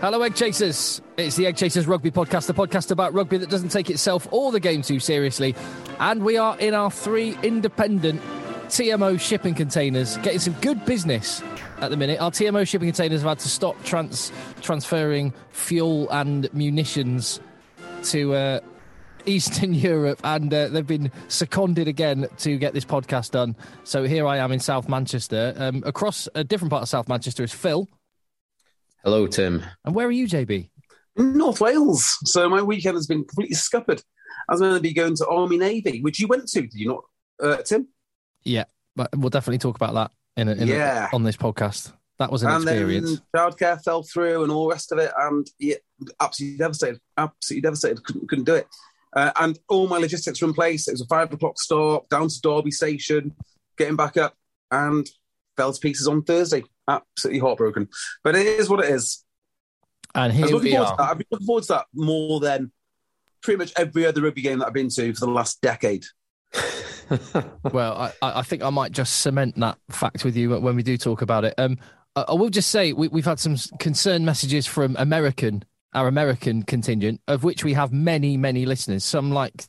Hello, Egg Chasers. It's the Egg Chasers Rugby Podcast, the podcast about rugby that doesn't take itself or the game too seriously. And we are in our three independent TMO shipping containers, getting some good business at the minute. Our TMO shipping containers have had to stop trans- transferring fuel and munitions to uh, Eastern Europe, and uh, they've been seconded again to get this podcast done. So here I am in South Manchester. Um, across a different part of South Manchester is Phil. Hello, Tim. And where are you, JB? North Wales. So my weekend has been completely scuppered. I was going to be going to Army Navy, which you went to, did you not, uh, Tim? Yeah, but we'll definitely talk about that in, a, in Yeah. a, on this podcast. That was an and experience. then childcare fell through and all the rest of it, and yeah, absolutely devastated. Absolutely devastated. Couldn't, couldn't do it. Uh, and all my logistics were in place. It was a five o'clock stop down to Derby Station, getting back up, and fell to pieces on Thursday. Absolutely heartbroken. But it is what it is. And here we are. I've been looking forward to that more than pretty much every other rugby game that I've been to for the last decade. well, I, I think I might just cement that fact with you when we do talk about it. Um, I, I will just say we, we've had some concerned messages from American, our American contingent, of which we have many, many listeners. Some like,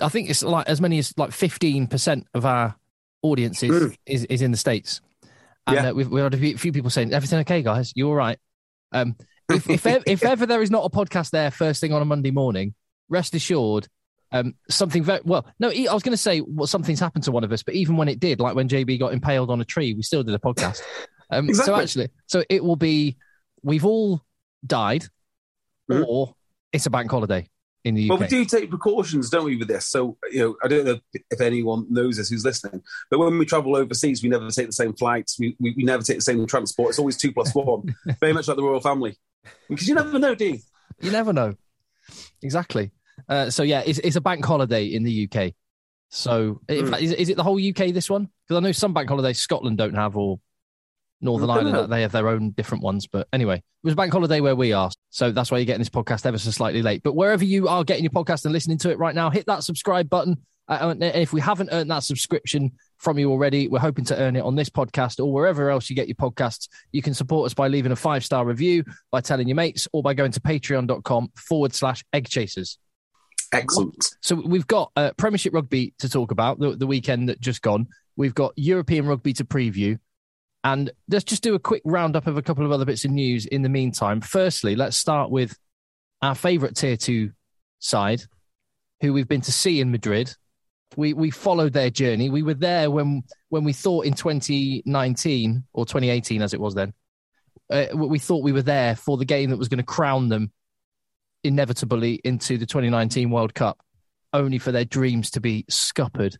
I think it's like as many as like fifteen percent of our audience is, Mm. is is in the states. And Yeah. uh, we've, we've had a few- people saying, "Everything okay, guys? You all right?" Um, if if, ev- if ever there is not a podcast there first thing on a Monday morning, rest assured, um, something very well. No, I was going to say well, something's happened to one of us, but even when it did, like when JB got impaled on a tree, we still did a podcast. Um, So actually, so it will be we've all died, Mhm. or it's a bank holiday in the UK. Well, we do take precautions, don't we, with this? So, you know, I don't know if anyone knows this who's listening, but when we travel overseas, we never take the same flights. We, we, we never take the same transport. It's always two plus one, very much like the royal family. Because you never know, do you? You never know. Exactly. Uh, so yeah, it's, it's a bank holiday in the UK. So Mm. fact, is, is it the whole UK this one? Because I know some bank holidays Scotland don't have, or Northern Ireland they have their own different ones. But anyway, it was a bank holiday where we are. So that's why you're getting this podcast ever so slightly late. But wherever you are getting your podcast and listening to it right now, hit that subscribe button. Uh, and if we haven't earned that subscription from you already, we're hoping to earn it on this podcast or wherever else you get your podcasts. You can support us by leaving a five star review, by telling your mates, or by going to patreon.com forward slash egg chasers. Excellent. So we've got uh, Premiership rugby to talk about the, the weekend that just gone. We've got European rugby to preview, and let's just do a quick roundup of a couple of other bits of news in the meantime. Firstly, let's start with our favourite tier two side, who we've been to see in Madrid. We we followed their journey. We were there when when we thought in 2019 or 2018 as it was then. Uh, we thought we were there for the game that was going to crown them inevitably into the 2019 World Cup, only for their dreams to be scuppered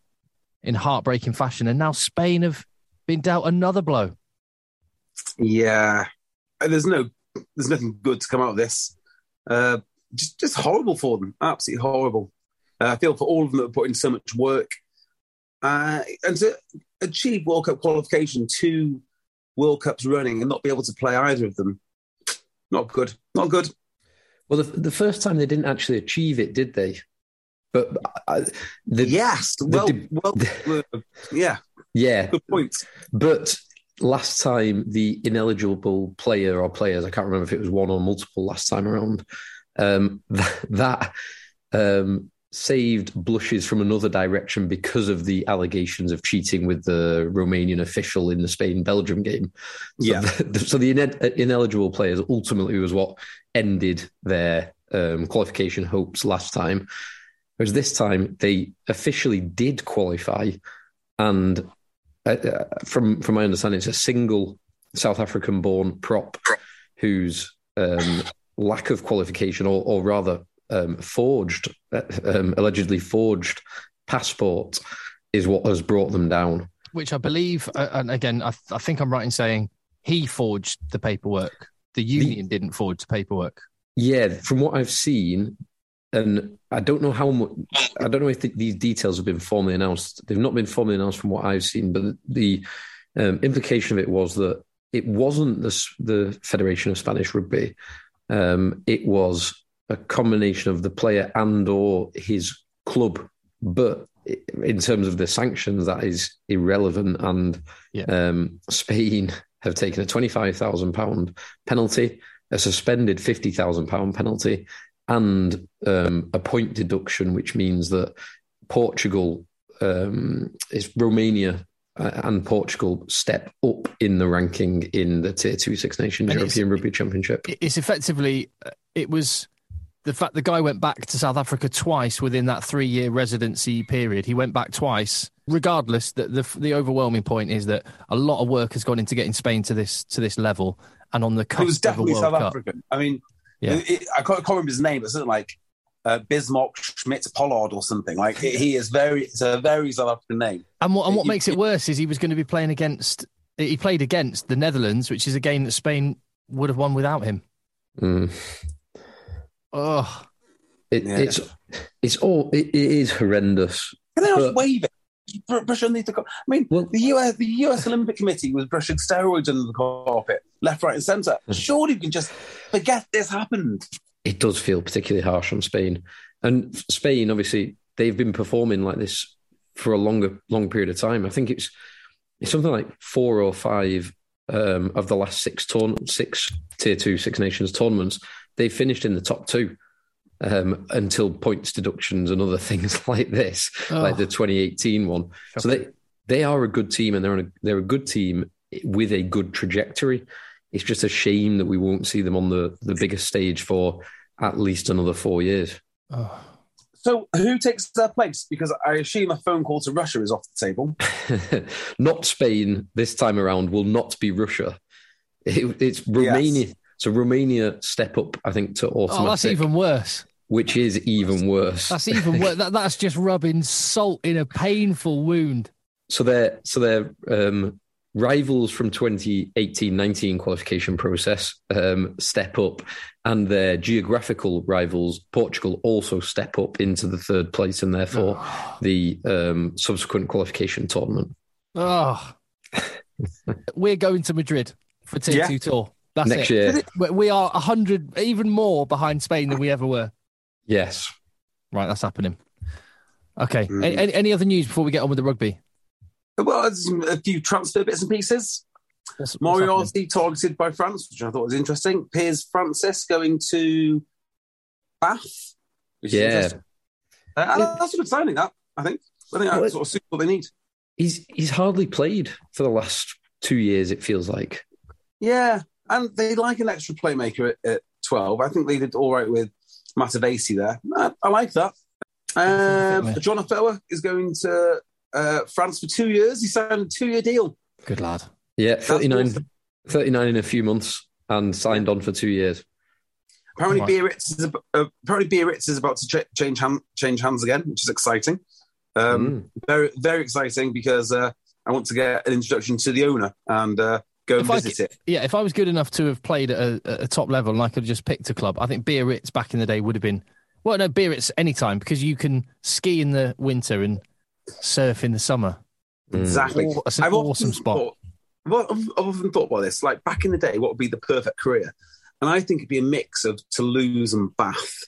in heartbreaking fashion. And now Spain have been dealt another blow. Yeah. Uh, There's no, there's nothing good to come out of this. Uh, just, just horrible for them. Absolutely horrible. Uh, I feel for all of them that have put in so much work. Uh, and to achieve World Cup qualification, two World Cups running, and not be able to play either of them, not good. Not good. Well, the, the first time they didn't actually achieve it, did they? But uh, the, yes. the- Well, the- well, uh, yeah. Yeah, Good point. But last time, the ineligible player or players, I can't remember if it was one or multiple last time around, um, that, that um, saved blushes from another direction because of the allegations of cheating with the Romanian official in the Spain Belgium game. So Yeah. The, so the ine- ineligible players ultimately was what ended their um, qualification hopes last time. Whereas this time, they officially did qualify and uh, uh, from from my understanding, it's a single South African born prop whose um, lack of qualification, or, or rather um, forged, uh, um, allegedly forged passport, is what has brought them down. Which I believe, uh, and again, I, I, think I'm right in saying he forged the paperwork. The union the, didn't forge the paperwork. Yeah, from what I've seen, and I don't know how much. I don't know if the, these details have been formally announced. They've not been formally announced from what I've seen, but the um, implication of it was that it wasn't the, the Federation of Spanish Rugby. Um, it was a combination of the player and or his club. But in terms of the sanctions, that is irrelevant. And yeah. um, Spain have taken a twenty-five thousand pound penalty, a suspended fifty thousand pound penalty, and um, a point deduction, which means that Portugal um, is Romania uh, and Portugal step up in the ranking in the Tier Two Six Nations and European Rugby Championship. It's effectively uh, it was the fact the guy went back to South Africa twice within that three year residency period. He went back twice. Regardless, the, the the overwhelming point is that a lot of work has gone into getting Spain to this to this level, and on the cusp it was definitely South Cup. African. I mean, yeah. It, I, can't, I, can't, remember his name, but something like uh, Bismarck Schmidt Pollard or something. Like he is very, it's a very South African name. And what, and what makes it worse is he was going to be playing against, he played against the Netherlands, which is a game that Spain would have won without him. Mm. Oh, it, yeah. it's it's all it, it is horrendous. Can they not but, wave it? Brush underneath the carpet. I mean, well, the US the US Olympic Committee was brushing steroids under the carpet, left, right, and centre. Hmm. Surely we can just forget this happened. It does feel particularly harsh on Spain, and Spain obviously they've been performing like this for a longer long period of time. I think it's it's something like four or five um, of the last six tourn- six tier two Six Nations tournaments. They finished in the top two um, until points deductions and other things like this, oh. like the 2018 one. So they they are a good team, and they're a, they're a good team with a good trajectory. It's just a shame that we won't see them on the the biggest stage for at least another four years. Oh. So who takes their place? Because I assume a phone call to Russia is off the table. not Spain this time around. Will not be Russia. It, it's Romania. Yes. So Romania step up, I think, to automatic. Oh, that's even worse which is even worse. That's even worse. that, that's just rubbing salt in a painful wound. So they're so they're um, rivals from 2018-19 qualification process um, step up, and their geographical rivals, Portugal, also step up into the third place, and therefore oh. the um, subsequent qualification tournament. Oh, we're going to Madrid for tier yeah. two tour. That's Next it. year. We are a hundred, even more behind Spain than we ever were. Yes. Right, that's happening. Okay. Mm-hmm. Any, any, other news before we get on with the rugby? Well, a few transfer bits and pieces. What's, Moriarty targeted by France, which I thought was interesting. Piers Francis going to Bath. yeah. Uh, that's a good signing, that, I think. I think that well, sort of suits what they need. He's, he's hardly played for the last two years, it feels like. Yeah. And they like an extra playmaker at, at 12. I think they did all right with Matavesi there. I, I like that. Um, John Afoa is going to uh, France for two years. He signed a two-year deal. Good lad. Yeah, 39, 39 in a few months and signed on for two years. Apparently, Biarritz is uh, apparently Biarritz is about to ch- change hand, change hands again, which is exciting. Um, mm. Very very exciting because uh, I want to get an introduction to the owner and uh, go and if visit I, it. Yeah, if I was good enough to have played at a, a, top level and I could have just picked a club, I think Biarritz back in the day would have been. Well, no, Biarritz anytime because you can ski in the winter and surf in the summer. Exactly. Oh, it's an I've awesome spot. Thought, I've often thought about this. Like back in the day, what would be the perfect career? And I think it'd be a mix of Toulouse and Bath.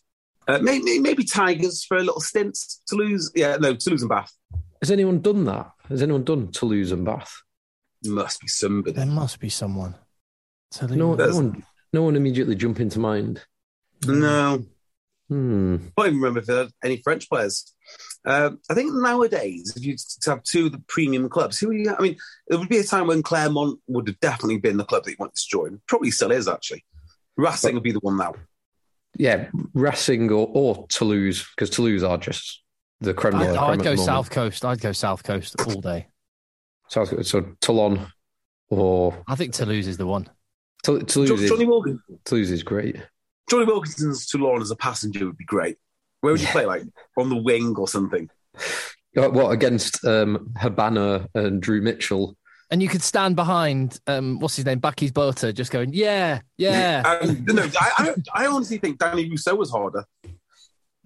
Uh, maybe, maybe Tigers for a little stint. Toulouse, yeah, no, Toulouse and Bath. Has anyone done that? Has anyone done Toulouse and Bath? Must be somebody. There must be someone. No, no, one, no one immediately jump into mind. No. Hmm. I don't even remember if there are any French players. Uh, I think nowadays, if you have two of the premium clubs, who you, I mean, there would be a time when Clermont would have definitely been the club that you wanted to join. Probably still is, actually. Racing but, would be the one now. Yeah, Racing or, or Toulouse, because Toulouse are just the creme I'd, I'd go South Coast. I'd go South Coast all day. South so Toulon or I think Toulouse is the one. Tou- Toulouse. Jo- is, Jonny Wilkinson. Toulouse is great. Jonny Wilkinson's Toulon as a passenger would be great. Where would you play? Like on the wing or something? Uh, What against um, Habana and Drew Mitchell? And you could stand behind, um, what's his name, Bakkies Botha, just going, yeah, yeah. Um, no, I, I, I honestly think Danny Rossouw was harder.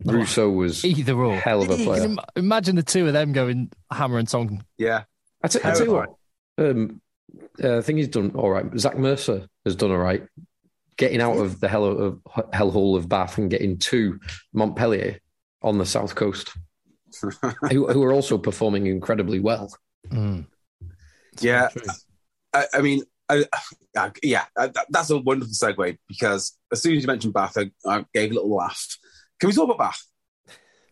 Rossouw was Either or. hell of a player. Imagine the two of them going hammer and song. Yeah. I t- I tell you what, um, uh, I think he's done all right. Zach Mercer has done all right, getting out of the hell of hellhole of Bath and getting to Montpellier on the south coast, who, who are also performing incredibly well. Mm. Yeah. I, I mean, I, I- yeah, I, that- that's a wonderful segue because as soon as you mentioned Bath, I, I gave a little laugh. Can we talk about Bath?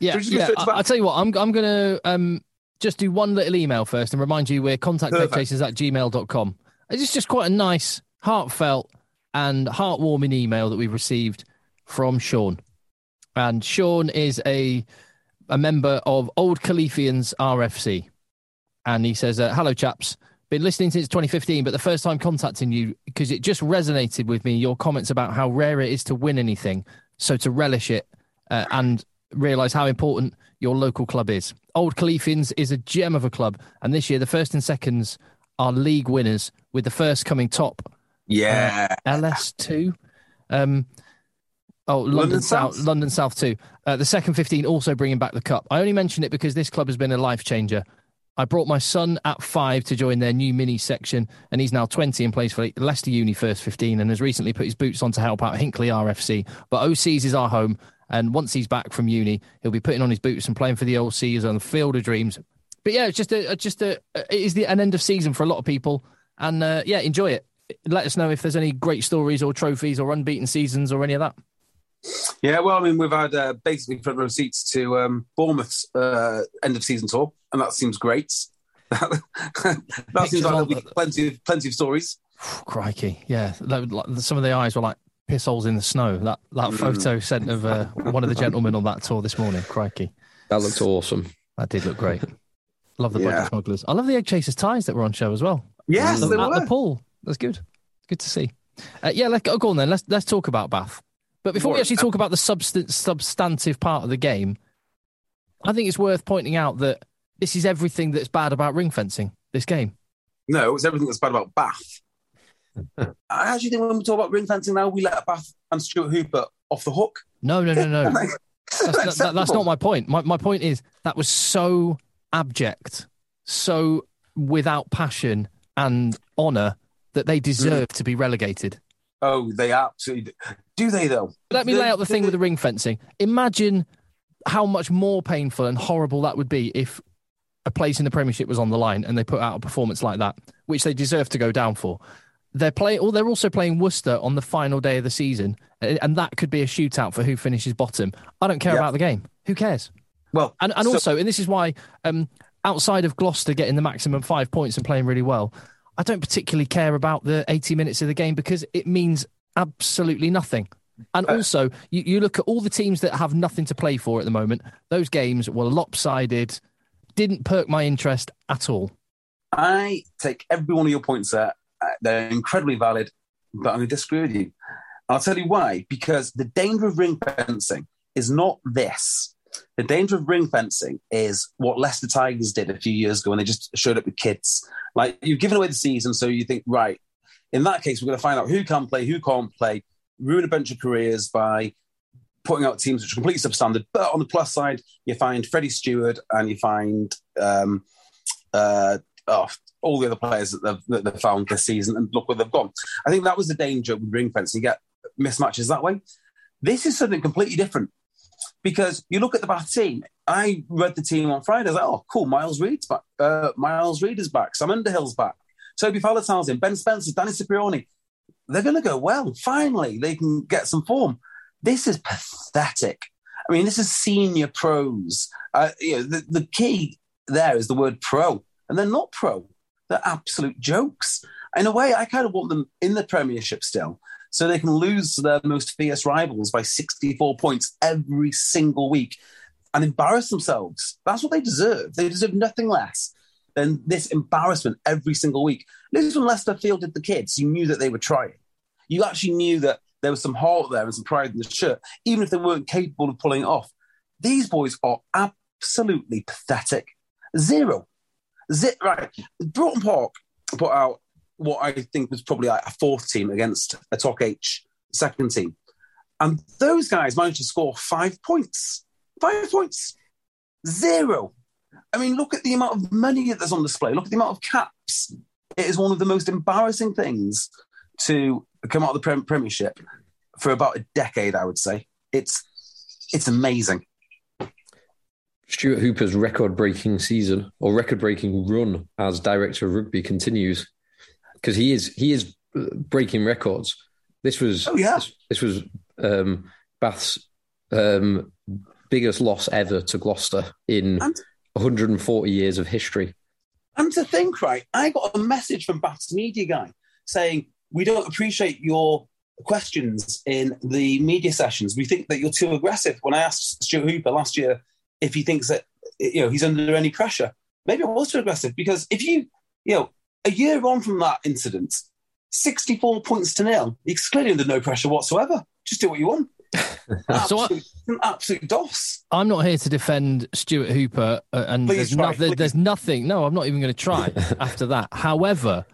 Yeah, Should we just go yeah. I, Bath? I'll tell you what, I'm, I'm going to um, just do one little email first and remind you we're contacteggchasers at gmail.com. It's just quite a nice, heartfelt, and heartwarming email that we've received from Sean. And Sean is a a member of Old Colfeians RFC. And he says, uh, Hello, chaps. Been listening since 2015, but the first time contacting you because it just resonated with me your comments about how rare it is to win anything. So to relish it uh, and realize how important your local club is. Old Colfeians is a gem of a club. And this year, the first and seconds are league winners, with the first coming top Yeah. LS2. Um, oh, London, London South, South. London South 2. Uh, the second 15 also bringing back the cup. I only mention it because this club has been a life changer. I brought my son at five to join their new mini section, and he's now 20 and plays for Leicester Uni First 15 and has recently put his boots on to help out Hinckley RFC. But OCs is our home, and once he's back from uni, he'll be putting on his boots and playing for the OCs on the field of dreams. But yeah, it's just a, a- just a, it is the, an end of season for a lot of people, and uh, yeah, enjoy it. Let us know if there's any great stories or trophies or unbeaten seasons or any of that. Yeah, well, I mean, we've had uh, basically front row seats to um, Bournemouth's uh, end of season tour, and that seems great. that seems like there'll be plenty of plenty of stories. Crikey, yeah. Some of the eyes were like piss holes in the snow. That that Mm. photo sent of uh, one of the gentlemen on that tour this morning. Crikey, That looked awesome. that did look great. Love the Yeah. budget smugglers. I love the egg chasers ties that were on show as well. Yes, At they the pool. That's good. Good to see. Uh, yeah, let's go, go on then. Let's let's talk about Bath. But before we actually talk about the substance, substantive part of the game, I think it's worth pointing out that this is everything that's bad about ring fencing. This game. No, it's everything that's bad about Bath. I actually think when we talk about ring fencing now, we let Bath and Stuart Hooper off the hook. No, no, no, no. That's that- that's not my point. My, my point is that was so abject, so without passion and honour that they deserve to be relegated. Oh, they absolutely do. do they though? Let me lay out the thing with the ring fencing. Imagine how much more painful and horrible that would be if a place in the Premiership was on the line and they put out a performance like that, which they deserve to go down for. They're playing, or they're also playing Worcester on the final day of the season, and that could be a shootout for who finishes bottom. I don't care about the game. Who cares? Well, And and so- also, and this is why, um, outside of Gloucester getting the maximum five points and playing really well, I don't particularly care about the 80 minutes of the game because it means absolutely nothing. And Uh, also, you, you look at all the teams that have nothing to play for at the moment, those games were lopsided, didn't perk my interest at all. I take every one of your points there. They're incredibly valid, but I'm going to disagree with you. I'll tell you why. Because the danger of ring fencing is not this. The danger of ring fencing is what Leicester Tigers did a few years ago when they just showed up with kids. Like you've given away the season, so you think, right, in that case, we're going to find out who can play, who can't play, ruin a bunch of careers by putting out teams which are completely substandard. But on the plus side, you find Freddie Stewart and you find um, uh, oh, all the other players that they've, that they've found this season, and look where they've gone. I think that was the danger with ring fencing. You get mismatches that way. This is something completely different because you look at the Bath team. I read the team on Friday. I was like, oh, cool. Miles Reid's back. Uh, Miles Reid is back. Sam Underhill's back. Toby Faletau's in. Ben Spencer, Danny Cipriani. They're going to go well. Finally, they can get some form. This is pathetic. I mean, this is senior pros. Uh, you know, the, the key there is the word pro, and they're not pro. They're absolute jokes. In a way, I kind of want them in the Premiership still, so they can lose their most fierce rivals by 64 points every single week and embarrass themselves. That's what they deserve. They deserve nothing less. than this embarrassment every single week. Listen, when Leicester fielded the kids, you knew that they were trying. You actually knew that there was some heart there and some pride in the shirt, even if they weren't capable of pulling it off. These boys are absolutely pathetic. Zero. Zip, right. Broughton Park put out what I think was probably like a fourth team against a top H second team. And those guys managed to score five points. Five points. Zero. I mean, look at the amount of money that's on display. Look at the amount of caps. It is one of the most embarrassing things to come out of the Premiership for about a decade, I would say. It's it's amazing. Stuart Hooper's record breaking season or record breaking run as director of rugby continues because he is he is breaking records. This was oh, yeah. this, this was um, Bath's um, biggest loss ever to Gloucester in and, 140 years of history. And to think, right, I got a message from Bath's media guy saying, We don't appreciate your questions in the media sessions. We think that you're too aggressive. When I asked Stuart Hooper last year if he thinks that you know he's under any pressure, maybe I was too aggressive because if you you know a year on from that incident, 64 points to nil, he's clearly under no pressure whatsoever. Just do what you want. so I, an absolute DOS. I'm not here to defend Stuart Hooper, uh, and please there's, try, no, there's nothing. No, I'm not even going to try after that. However,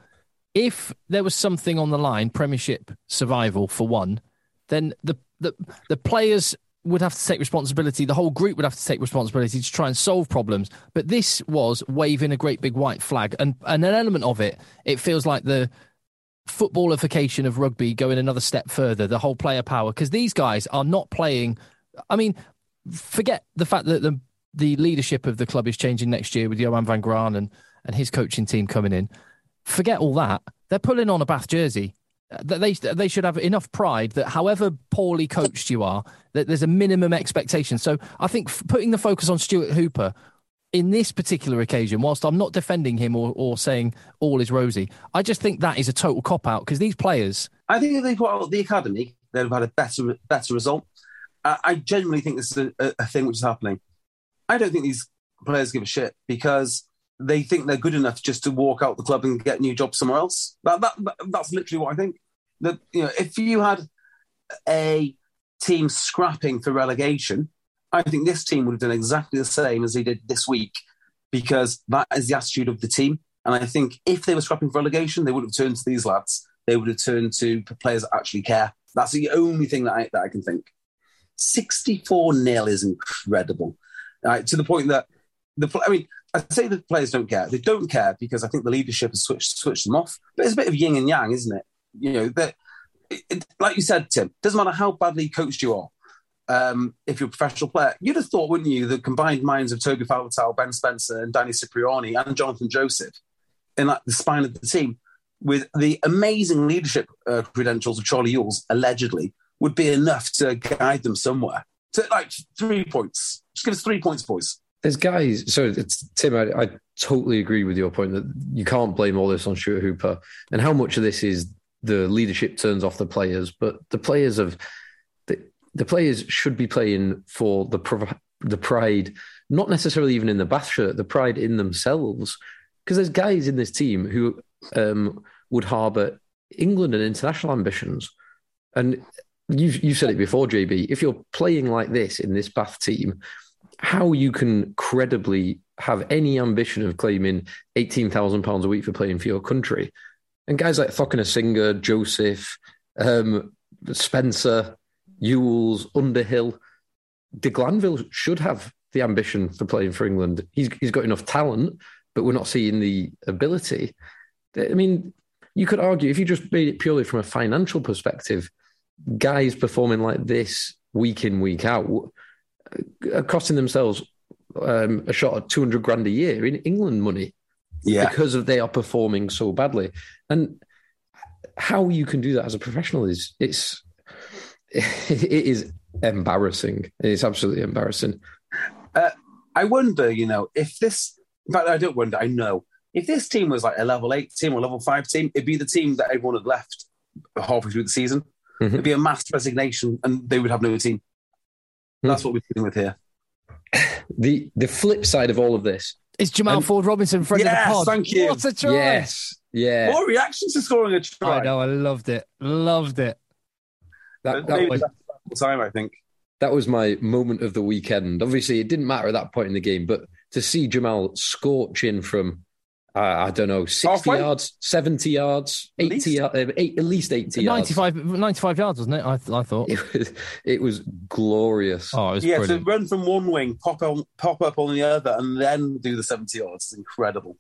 if there was something on the line, Premiership survival for one, then the the the players would have to take responsibility. The whole group would have to take responsibility to try and solve problems. But this was waving a great big white flag, and and an element of it, it feels like the footballification of rugby going another step further. The whole player power, because these guys are not playing. I mean, forget the fact that the the leadership of the club is changing next year with Johan van Graan and and his coaching team coming in. Forget all that. They're pulling on a Bath jersey. That they they should have enough pride that however poorly coached you are, that there's a minimum expectation. So I think putting the focus on Stuart Hooper in this particular occasion, whilst I'm not defending him or, or saying all is rosy, I just think that is a total cop out because these players. I think if they put out the academy, they'd have had a better better result. I, I genuinely think this is a, a thing which is happening. I don't think these players give a shit because they think they're good enough just to walk out the club and get a new job somewhere else. That, that, that's literally what I think. That you know, if you had a team scrapping for relegation, I think this team would have done exactly the same as they did this week because that is the attitude of the team. And I think if they were scrapping for relegation, they would have turned to these lads. They would have turned to players that actually care. That's the only thing that I, that I can think. 64 nil is incredible. To the point that the I mean, I say the players don't care. They don't care because I think the leadership has switched switched them off. But it's a bit of yin and yang, isn't it? You know, that like you said, Tim, doesn't matter how badly coached you are. Um, if you're a professional player, you'd have thought, wouldn't you, the combined minds of Toby Faletau, Ben Spencer, and Danny Cipriani and Jonathan Joseph in like the spine of the team, with the amazing leadership uh, credentials of Charlie Ewels, allegedly, would be enough to guide them somewhere. So, like three points. Just give us three points, boys there's guys. So it's Tim. I, I, totally agree with your point that you can't blame all this on Stuart Hooper, and how much of this is the leadership turns off the players. But the players of the, the players should be playing for the the pride, not necessarily even in the bath shirt, the pride in themselves. Because there's guys in this team who um, would harbour England and international ambitions, and you've you said it before, JB. If you're playing like this in this Bath team how you can credibly have any ambition of claiming £18,000 a week for playing for your country. And guys like Cokanasiga, Joseph, um, Spencer, Ewels, Underhill, de Glanville should have the ambition for playing for England. He's, he's got enough talent, but we're not seeing the ability. I mean, you could argue if you just made it purely from a financial perspective, guys performing like this week in, week out are costing themselves um, a shot of 200 grand a year in England money yeah. because of they are performing so badly. And how you can do that as a professional is it's it is embarrassing. It's absolutely embarrassing. Uh, I wonder, you know, if this. In fact, I don't wonder. I know if this team was like a level eight team or level five team, it'd be the team that everyone had left halfway through the season. Mm-hmm. It'd be a mass resignation, and they would have no team. That's what we're dealing with here. The the flip side of all of this It's Jamal And- Ford Robinson, friend Yes, of the pod. thank you. What a try! Yes. Yeah. What reactions to scoring a try? I know. I loved it. Loved it. That, that, was, that's the time, I think. that was my moment of the weekend. Obviously, it didn't matter at that point in the game, but to see Jamal scorch in from, uh, I don't know, 60 Halfway? yards, 70 yards, At 80 least? yards, uh, eight, at least 80 yards. 95, 95 yards, wasn't it? I, I thought. It was, it was glorious. Oh, it was Yeah, brilliant. to run from one wing, pop on, pop up on the other, and then do the 70 yards is incredible.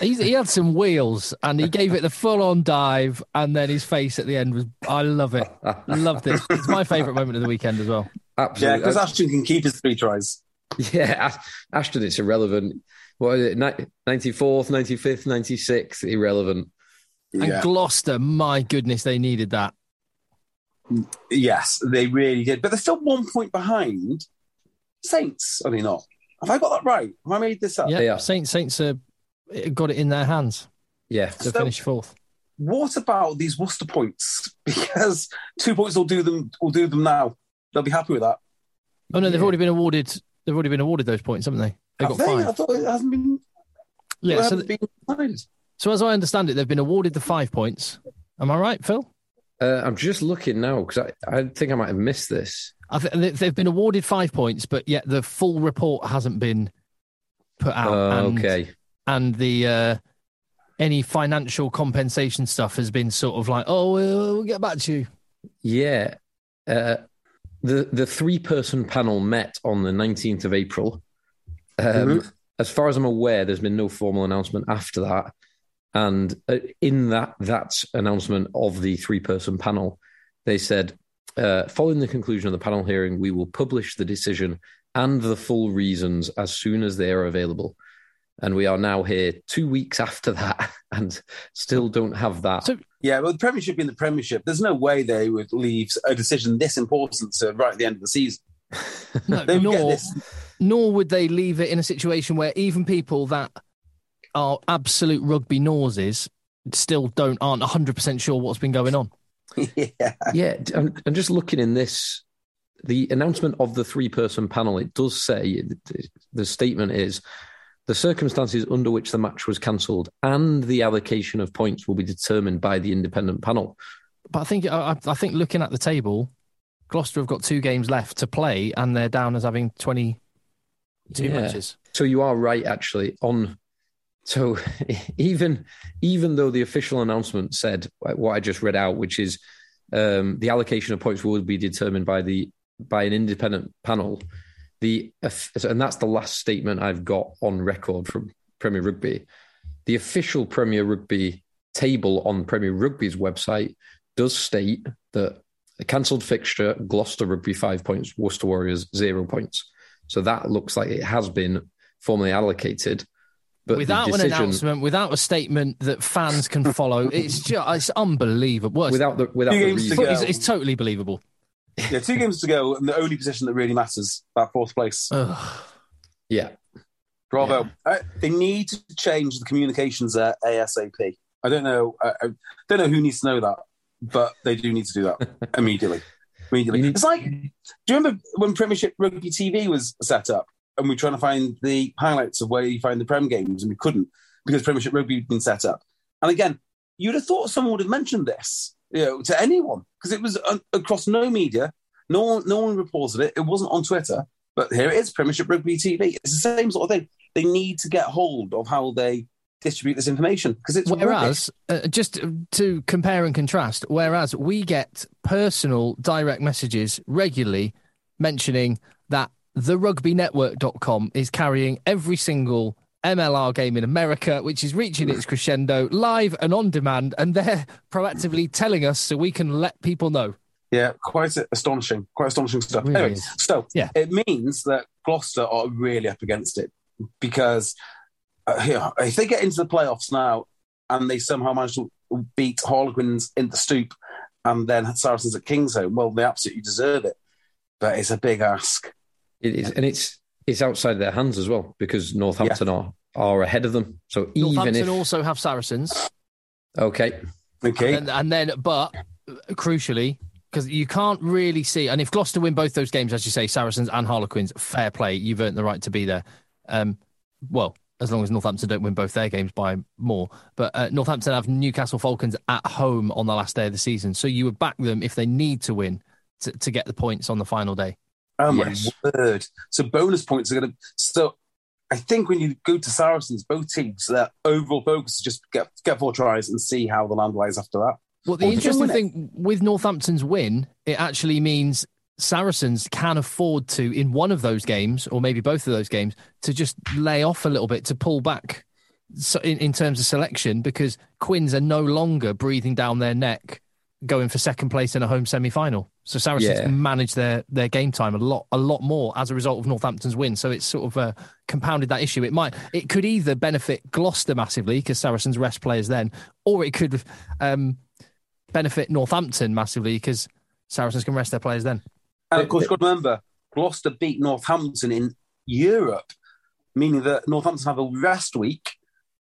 He's, he had some wheels and he gave it the full on dive, and then his face at the end was. I love it. Loved it. It's my favourite moment of the weekend as well. Yeah, Absolutely. because Ashton can keep his three tries. Yeah, Ashton, it's irrelevant. What is it? 94th, 95th, 96th, irrelevant. And Yeah. Gloucester, my goodness, they needed that. Yes, they really did. But they're still one point behind Saints, are they not? Have I got that right? Have I made this up? Yeah, They are. Saints Saints uh, got it in their hands Yeah. to So- finish fourth. What about these Worcester points? Because two points will do them will do them now. They'll be happy with that. Oh no, they've Yeah. already been awarded. They've already been awarded those points, haven't they? They got they? I thought it hasn't been, Yeah. So, hasn't been decided. so as I understand it, they've been awarded the five points. Am I right, Phil? Uh, I'm just looking now because I, I think I might have missed this. I th- they- they've been awarded five points, but yet the full report hasn't been put out. Oh, and, okay. and the uh, any financial compensation stuff has been sort of like, oh, we'll, we'll get back to you. Yeah. Uh, the the three person panel met on the 19th of April. Um, Mhm. As far as I'm aware, there's been no formal announcement after that. And uh, in that that announcement of the three person panel, they said, uh, following the conclusion of the panel hearing, we will publish the decision and the full reasons as soon as they are available. And we are now here two weeks after that and still don't have that. So- Yeah, well, the Premiership being the Premiership, there's no way they would leave a decision this important to right at the end of the season. No, They would get this. Nor would they leave it in a situation where even people that are absolute rugby noses still don't aren't 100% sure what's been going on. yeah. Yeah, I'm, I'm just looking in this. The announcement of the three person panel, it does say the statement is the circumstances under which the match was cancelled and the allocation of points will be determined by the independent panel. But I think I, I think looking at the table, Gloucester have got two games left to play, and they're down as having 22 Yeah. matches. So you are right, actually. On so even even though the official announcement said what I just read out, which is um, the allocation of points will be determined by the by an independent panel. The and that's the last statement I've got on record from Premier Rugby. The official Premier Rugby table on Premier Rugby's website does state that a cancelled fixture, Gloucester Rugby five points, Worcester Warriors zero points. So that looks like it has been formally allocated. But without decision, an announcement, without a statement that fans can follow, it's just it's unbelievable. Well, it's, without the without Two the games to go. it's, it's totally believable. Yeah, two games to go, and the only position that really matters, that fourth place. Ugh. yeah, Bravo. Uh, they need to change the communications there ASAP. I don't know. I, I don't know who needs to know that, but they do need to do that immediately. Immediately. Need- mm-hmm. It's like, do you remember when Premiership Rugby TV was set up and we were trying to find the highlights of where you find the Prem games and we couldn't because Premiership Rugby had been set up? And again, you'd have thought someone would have mentioned this, you know, to anyone because it was across no media. No one, no one reported it. It wasn't on Twitter, but here it is, Premiership Rugby TV. It's the same sort of thing. They need to get hold of how they distribute this information because it's Whereas, uh, just to compare and contrast, whereas we get personal direct messages regularly mentioning that therugbynetwork.com is carrying every single MLR game in America, which is reaching its crescendo live and on demand, and they're proactively telling us so we can let people know. Yeah, quite astonishing. Quite astonishing stuff. Really anyway, is. so Yeah. it means that Gloucester are really up against it because yeah, if they get into the playoffs now and they somehow manage to beat Harlequins in the stoop and then Saracens at Kingsholm, well, they absolutely deserve it. But it's a big ask. it is, and it's it's outside their hands as well because Northampton are are ahead of them. So even Northampton if also have Saracens, okay, Okay. and, and then, but uh, crucially, because you can't really see, and if Gloucester win both those games, as you say, Saracens and Harlequins, fair play, you've earned the right to be there. Um, well, as long as Northampton don't win both their games by more. But uh, Northampton have Newcastle Falcons at home on the last day of the season, so you would back them if they need to win to, to get the points on the final day. Oh my Yes. word! So bonus points are going to. So I think when you go to Saracens, both teams, their overall focus is just get get four tries and see how the land lies after that. Well, the Or interesting thing with Northampton's win, it actually means Saracens can afford to, in one of those games, or maybe both of those games, to just lay off a little bit, to pull back so in, in terms of selection, because Quins are no longer breathing down their neck, going for second place in a home semi final. So Saracens Yeah. manage their, their game time a lot a lot more as a result of Northampton's win. So it's sort of uh, compounded that issue. It might it could either benefit Gloucester massively because Saracens rest players then, or it could um, benefit Northampton massively because Saracens can rest their players then. And of course, you've got to remember, Gloucester beat Northampton in Europe, meaning that Northampton have a rest week,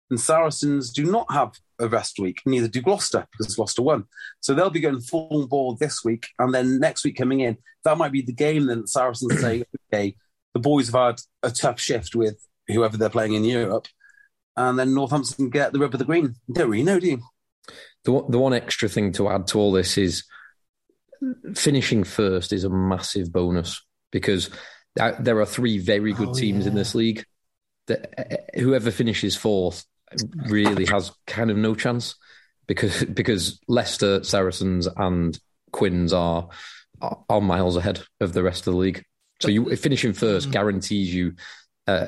and Saracens do not have a rest week. Neither do Gloucester because Gloucester won. So they'll be going full ball this week, and then next week coming in, that might be the game. Then Saracens say, "Okay, the boys have had a tough shift with whoever they're playing in Europe," and then Northampton get the rub of the green. You don't really know, do you? The, the one extra thing to add to all this is finishing first is a massive bonus because there are three very good Oh, teams in this league. That uh, whoever finishes fourth really has kind of no chance because because Leicester, Saracens, and Quins are are, are miles ahead of the rest of the league. So you finishing first Mm. guarantees you. Uh,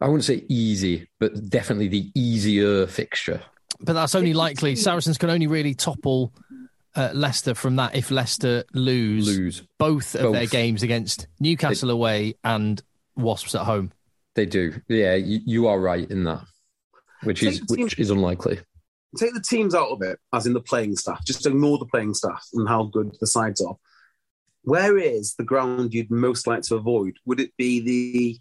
I wouldn't say easy, but definitely the easier fixture. But that's only likely. Saracens can only really topple uh, Leicester from that if Leicester lose, Lose. both of Both. their games against Newcastle away and Wasps at home. They do. Yeah, you, you are right in that, which is Take the team- which is unlikely. take the teams out of it, as in the playing staff. Just ignore the playing staff and how good the sides are. Where is the ground you'd most like to avoid? Would it be the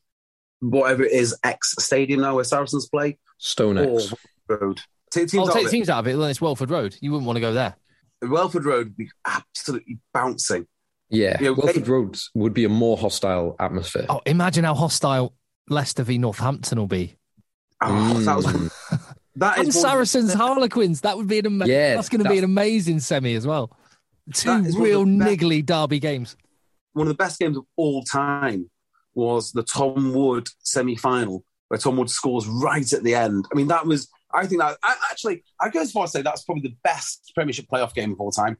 whatever it is X Stadium now where Saracens play, Stone or X. Road? Take the teams Oh, out take of teams out of it, then it's Welford Road. You wouldn't want to go there. It. Welford Road would be absolutely bouncing. Yeah, Yeah, Welford they- Roads would be a more hostile atmosphere. Oh, imagine how hostile Leicester v Northampton will be. Oh, that was Mm. that And is one of the- Saracens Harlequins. That would be an ama- Yeah, that's going to be an amazing semi as well. Two That is one of real the best- niggly derby games. one of the best games of all time was the Tom Wood semi final, where Tom Wood scores right at the end. I mean, that was, I think that, I, actually, I go as far as to say that's probably the best Premiership playoff game of all time.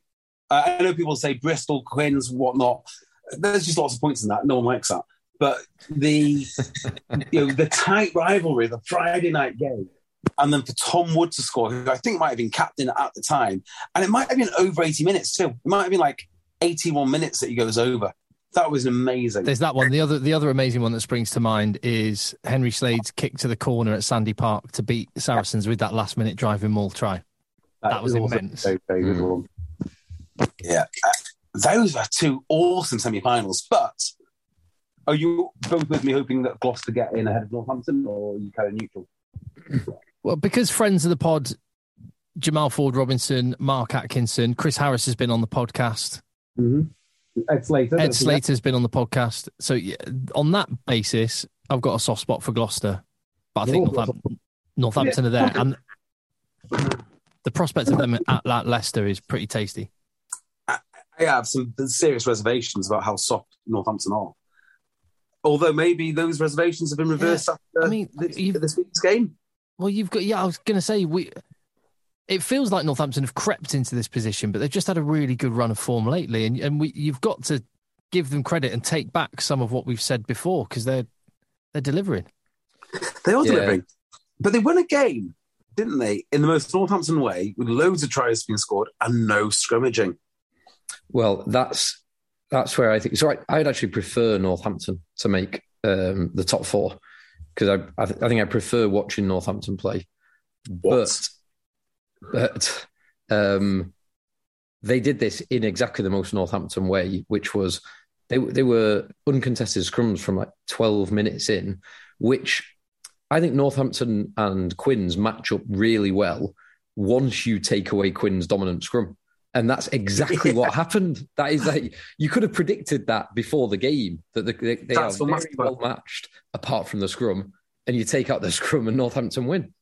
Uh, I know people say Bristol, Quins, whatnot. There's just lots of points in that. No one likes that. But the, you know, the tight rivalry, the Friday night game, and then for Tom Wood to score, who I think might have been captain at the time, and it might have been over 80 minutes too. It might have been like 81 minutes that he goes over. That was amazing. There's that one. The other, the other amazing one that springs to mind is Henry Slade's kick to the corner at Sandy Park to beat Saracens with that last minute driving maul try. that was also immense. a Very, very good Mm. one. Yeah, uh, those are two awesome semi-finals. But are you both with me hoping that Gloucester get in ahead of Northampton, or are you kind of neutral? Well, because friends of the pod, Jamal Ford Robinson, Mark Atkinson, Chris Harris has been on the podcast. Mm-hmm. Ed Slater. Ed Slater's been on the podcast. So yeah, on that basis, I've got a soft spot for Gloucester, but I think You've Northampton, Northampton are there, and the prospect of them at, at Leicester is pretty tasty. I have some serious reservations about how soft Northampton are. Although maybe those reservations have been reversed after I mean, this, this week's game. Well, you've got yeah. I was going to say we. It feels like Northampton have crept into this position, but they've just had a really good run of form lately, and and we you've got to give them credit and take back some of what we've said before because they're they're delivering. They are Yeah. delivering. But they won a game, didn't they, in the most Northampton way, with loads of tries being scored and no scrimmaging. Well, that's that's where I think. So I, I'd actually prefer Northampton to make um, the top four because I I, th- I think I prefer watching Northampton play. What? But but um, they did this in exactly the most Northampton way, which was they they were uncontested scrums from like twelve minutes in, which I think Northampton and Quins match up really well once you take away Quins' dominant scrum. And that's exactly what happened. That is like you could have predicted that before the game that the, they, they are very well matched apart from the scrum. and you take out the scrum, and Northampton win.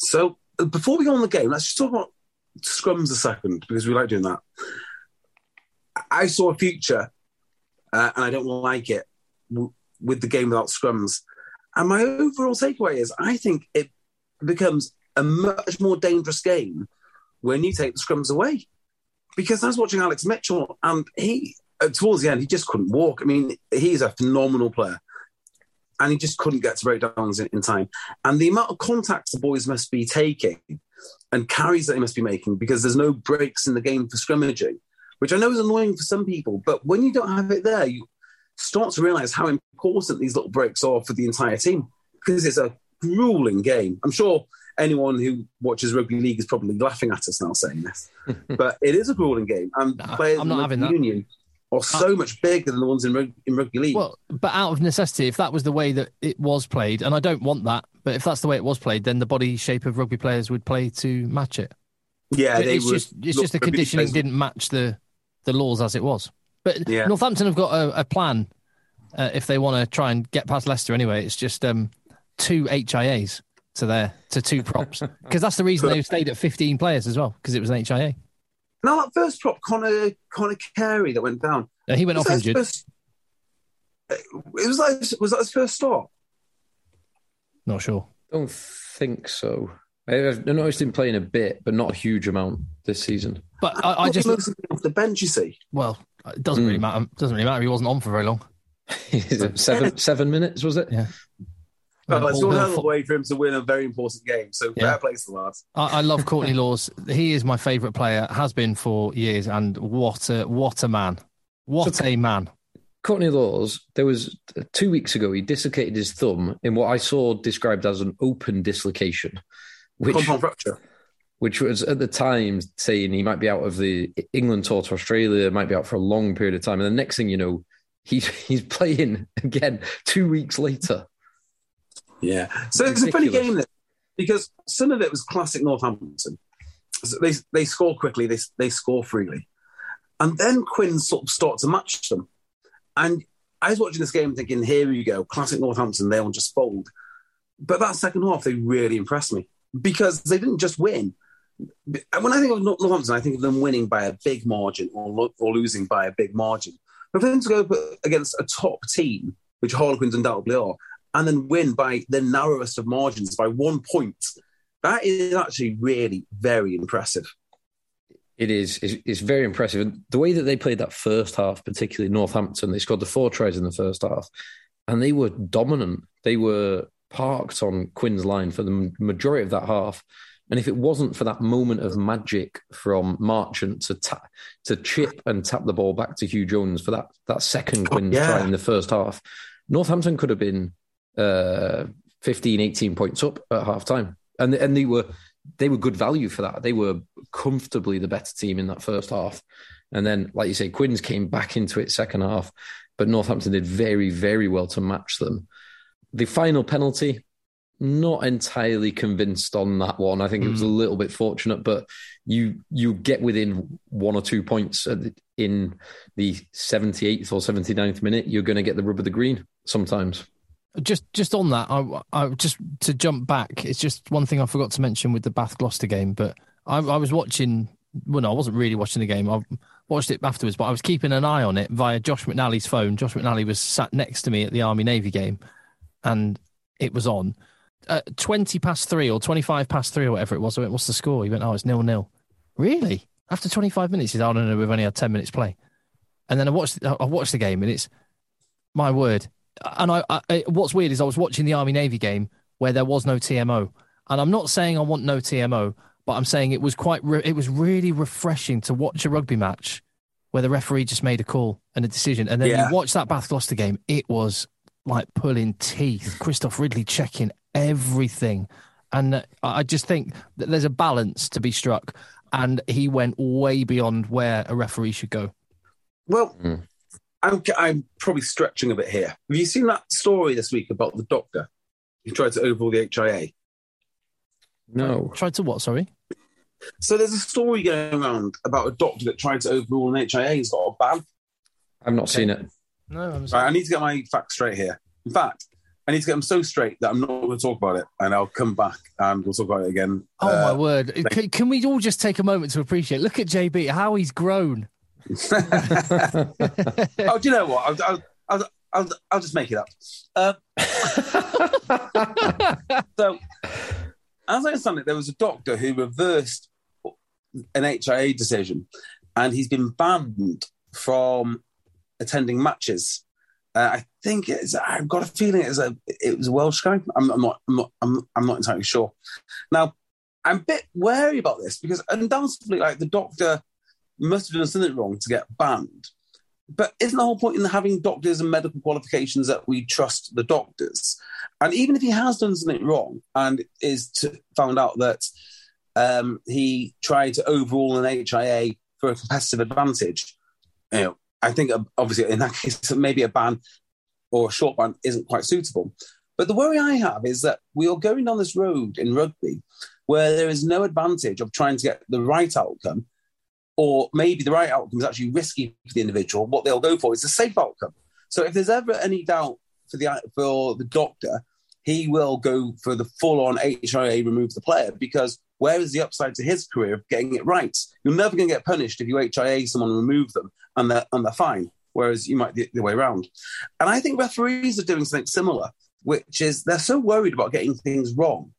So before we go on the game, let's just talk about scrums a second because we like doing that. I saw a future, uh, and I don't like it w- with the game without scrums. And my overall takeaway is, I think it becomes a much more dangerous game when you take the scrums away. Because I was watching Alex Mitchell, and he uh, towards the end he just couldn't walk. I mean, he's a phenomenal player, and he just couldn't get to breakdowns in, in time. And the amount of contacts the boys must be taking and carries that they must be making because there's no breaks in the game for scrimmaging, which I know is annoying for some people. But when you don't have it there, you start to realize how important these little breaks are for the entire team because it's a grueling game. I'm sure anyone who watches rugby league is probably laughing at us now saying this, but it is a grueling game. And players I'm not in having rugby that. Are so much bigger than the ones in, rug- in rugby league. Well, but out of necessity, if that was the way that it was played, and I don't want that, but if that's the way it was played, then the body shape of rugby players would play to match it. yeah, they it's would just it's look- just the conditioning didn't match the the laws as it was. But Yeah. Northampton have got a, a plan uh, if they want to try and get past Leicester. Anyway, it's just um, two HIAs to their to two props because that's the reason they stayed at 15 players as well because it was an HIA. Now that first prop, Conor Conor Carey that went down. Uh, he went Was off that his injured. first- it was like was that his first start? Not sure. Don't think so. I've noticed him playing a bit, but not a huge amount this season. But I, I just he was off the bench. You see, well, it doesn't Hmm. really matter. It doesn't really matter. He wasn't on for very long. Seven seven minutes was it? Yeah. Well, it's Paul one Hill hell of a way for him to win a very important game. So Yeah. fair play to the lads. I, I love Courtney Lawes. He is my favourite player. Has been for years, and what a what a man! What a man! Courtney Lawes, there was uh, two weeks ago, he dislocated his thumb in what I saw described as an open dislocation, which Compound fracture. which was at the time saying he might be out of the England tour to Australia, might be out for a long period of time. And the next thing you know, he's he's playing again two weeks later. Yeah. So it's a funny game that because some of it was classic Northampton. So they they score quickly, they they score freely, and then Quins sort of start to match them. And I was watching this game thinking, here we go, classic Northampton. They'll just fold. But that second half, they really impressed me because they didn't just win. When I think of Northampton, I think of them winning by a big margin or, lo- or losing by a big margin. But for them to go against a top team, which Harlequins undoubtedly are, and then win by the narrowest of margins by one point, that is actually really very impressive. It is it's, it's very impressive. And the way that they played that first half, particularly Northampton, they scored the four tries in the first half, and they were dominant. They were parked on Quins' line for the majority of that half. And if it wasn't for that moment of magic from Marchant to tap, to chip and tap the ball back to Hugh Jones for that that second Quinn oh, yeah. try in the first half, Northampton could have been uh, 15, 18 points up at half time. And and they were they were good value for that. They were comfortably the better team in that first half. And then, like you say, Quins came back into it second half, but Northampton did very, very well to match them. The final penalty, not entirely convinced on that one. I think it was a little bit fortunate, but you you get within one or two points in the 78th or 79th minute, you're going to get the rub of the green sometimes. Just just on that, I, I just to jump back. It's just one thing I forgot to mention with the Bath Gloucester game, but I, I was watching. Well, no, I wasn't really watching the game. I watched it afterwards, but I was keeping an eye on it via Josh McNally's phone. Josh McNally was sat next to me at the Army Navy game, and it was on. Uh, Twenty past three or twenty-five past three or whatever it was. I went, "What's the score?" He went, "Oh, it's nil nil." Really? After twenty-five minutes, he said, "Oh no, no, we've only had ten minutes play." And then I watched. I watched the game, and it's my word. And I, I, what's weird is I was watching the Army Navy game where there was no TMO, and I'm not saying I want no TMO, but I'm saying it was quite. Re- it was really refreshing to watch a rugby match where the referee just made a call and a decision, and then Yeah. you watch that Bath Gloucester game. It was like pulling teeth. Christophe Ridley checking everything, and uh, I just think that there's a balance to be struck, and he went way beyond where a referee should go. Well, Mm. I'm, I'm probably stretching a bit here. Have you seen that story this week about the doctor who tried to overrule the HIA? No. Tried to what? Sorry. So there's a story going around about a doctor that tried to overrule an HIA. He's got a ban. I've not seen it. No, I'm Right, I need to get my facts straight here. In fact, I need to get them so straight that I'm not going to talk about it, and I'll come back and we'll talk about it again. Oh Uh, my word! Can, can we all just take a moment to appreciate? Look at JB, how he's grown. oh, do you know what? I'll, I'll, I'll, I'll, just make it up. Uh, so, as I understand it, there was a doctor who reversed an HIA decision, and he's been banned from attending matches. Uh, I think it's. I've got a feeling it was a. It was a Welsh guy. I'm, I'm not. I'm not. I'm, I'm not entirely sure. Now, I'm a bit wary about this because undoubtedly, like the doctor must have done something wrong to get banned. But isn't the whole point in having doctors and medical qualifications that we trust the doctors? And even if he has done something wrong and is to, found out that um, he tried to overrule an HIA for a competitive advantage, you know, I think uh, obviously in that case maybe a ban or a short ban isn't quite suitable. But the worry I have is that we are going down this road in rugby where there is no advantage of trying to get the right outcome or maybe the right outcome is actually risky for the individual. What they'll go for is a safe outcome. So if there's ever any doubt for the for the doctor, he will go for the full on HIA remove the player because where is the upside to his career of getting it right? You're never going to get punished if you HIA someone remove them and they're, and they're fine. Whereas you might the, the way around. And I think referees are doing something similar, which is they're so worried about getting things wrong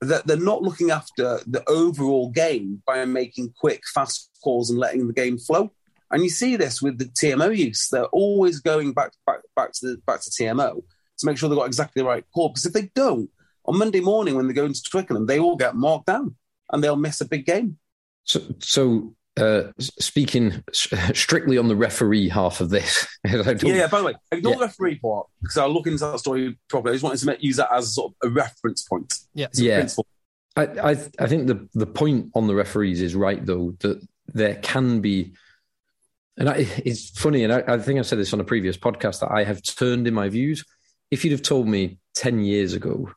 that they're not looking after the overall game by making quick, fast calls and letting the game flow. And you see this with the TMO use; they're always going back back back to the back to TMO to make sure they've got exactly the right call. Because if they don't, on Monday morning when they go into Twickenham, they all get marked down and they'll miss a big game. So, so uh, speaking strictly on the referee half of this, yeah, yeah. By the way, ignore yeah. the referee part because I'll look into that story properly. I just wanted to make, use that as sort of a reference point. Yeah, yeah. I, I, I think the the point on the referees is right though that there can be, and I, it's funny, and I, I think I said this on a previous podcast that I have turned in my views. If you'd have told me ten years ago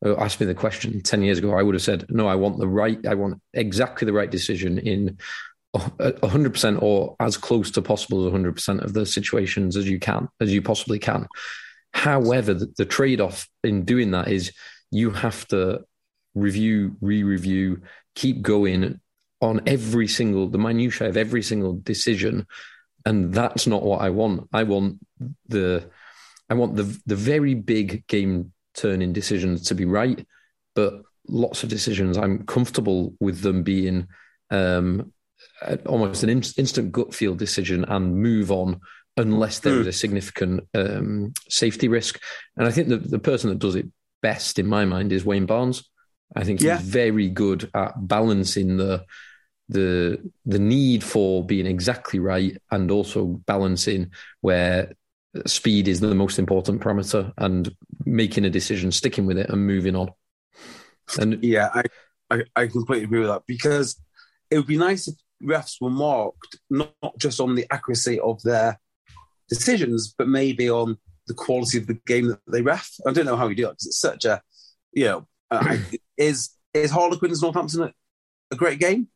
or asked me the question 10 years ago, I would have said, no, I want the right, I want exactly the right decision in 100% or as close to possible as 100% of the situations as you can, as you possibly can. However, the, the trade off in doing that is you have to review, re review, keep going on every single, the minutiae of every single decision. And that's not what I want. I want the, I want the, the very big game turning decisions to be right, but lots of decisions I'm comfortable with them being um, almost an in- instant gut feel decision and move on unless there mm. is a significant um, safety risk. And I think the, the person that does it best in my mind is Wayne Barnes. I think yeah. he's very good at balancing the the the need for being exactly right and also balancing where speed is the most important parameter and making a decision, sticking with it and moving on. And yeah, I, I, I completely agree with that because it would be nice if refs were marked not, just on the accuracy of their decisions, but maybe on the quality of the game that they ref. I don't know how you do it because it's such a, you know, uh, is is Harlequins Northampton a, a, great game,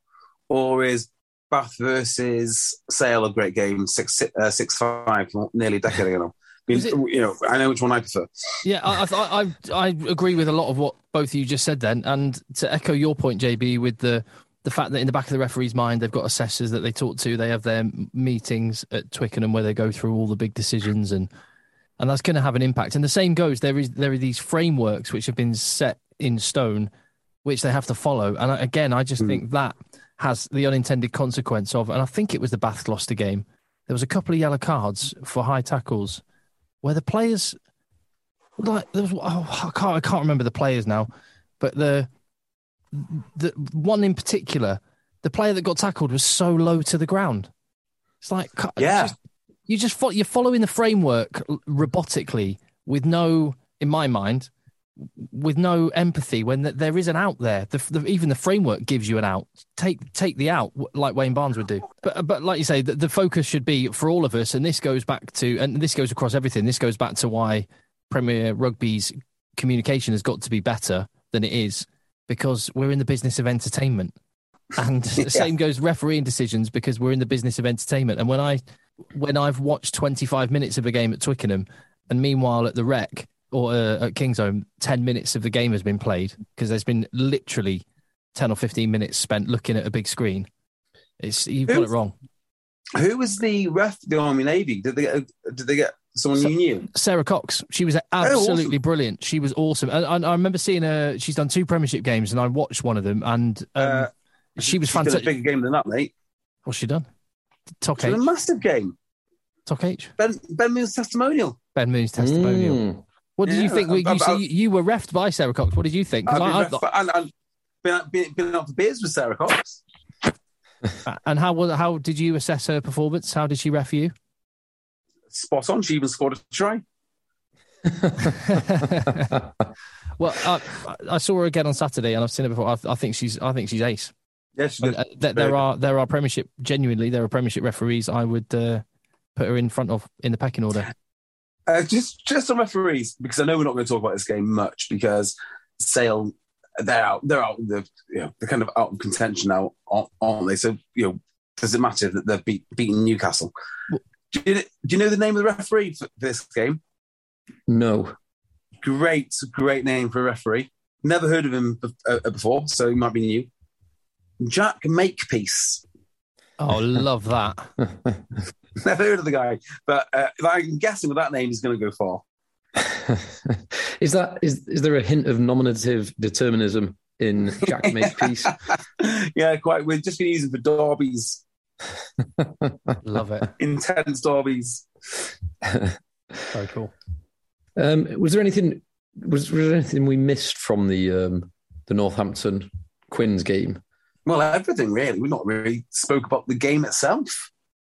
or is Bath versus Sale a great game? Six uh, six five, nearly a decade ago. I mean, it, you know, I know which one I prefer. Yeah, I, I, I I agree with a lot of what both of you just said. Then, and to echo your point, JB, with the the fact that in the back of the referee's mind, they've got assessors that they talk to. They have their meetings at Twickenham where they go through all the big decisions, and and that's going to have an impact. And the same goes. There is there are these frameworks which have been set in stone, which they have to follow. And again, I just mm. think that has the unintended consequence of. And I think it was the Bath Gloucester game. There was a couple of yellow cards for high tackles, where the players like there was. Oh, I can't I can't remember the players now, but the the one in particular, the player that got tackled was so low to the ground. It's like yeah, just, you just fo- you're following the framework robotically with no, in my mind, with no empathy. When there is an out there, the, the, even the framework gives you an out. Take take the out, like Wayne Barnes would do. But but like you say, the, the focus should be for all of us, and this goes back to, and this goes across everything. This goes back to why Premier Rugby's communication has got to be better than it is because we're in the business of entertainment. And yeah. the same goes refereeing decisions because we're in the business of entertainment. And when I when I've watched 25 minutes of a game at Twickenham and meanwhile at the rec or uh, at Kingsholm, ten minutes of the game has been played because there's been literally ten or fifteen minutes spent looking at a big screen. It's you've got it wrong. Who was the ref? The Army Navy? Did they get? Did they get someone So- you knew? Sarah Cox, she was absolutely awesome. brilliant. She was awesome. And, and I remember seeing her. She's done two Premiership games, and I watched one of them, and um, Uh, she was She's fantastic. A bigger game than that, mate. What's she done? Talk She H. a massive game. Talk H. Ben Ben Moon's testimonial. Ben Moon's testimonial. Mm. What did you think? You, I've- so I've- you, you were refed by Sarah Cox. What did you think? I've been, I- I- ref- and, and been, been, been out for beers with Sarah Cox. and how was how did you assess her performance? How did she ref you? Spot on. She even scored a try. well, I, I saw her again on Saturday, and I've seen her before. I, I think she's I think she's ace. Yeah, she Uh, uh, there, there are there are Premiership genuinely there are Premiership referees I would uh, put her in front of in the pecking order. Uh, just just on referees because I know we're not going to talk about this game much because Sale they're out they're out they're, you know, they're kind of out of contention now aren't aren't they so you know does it matter that they've beat, beaten Newcastle do you, do you know the name of the referee for this game? No. great great name for a referee. Never heard of him uh, before so he might be new. Jack Makepeace. Oh, love that. never heard of the guy but uh, I'm guessing with that name he's going to go far is that is is there a hint of nominative determinism in Jack Makepeace? yeah quite. We're just going to use him for derbies Love it. intense derbies. Very cool. um, was there anything was, was there anything we missed from the um, the Northampton Quins game? Well, everything really. We've not really spoke about the game itself.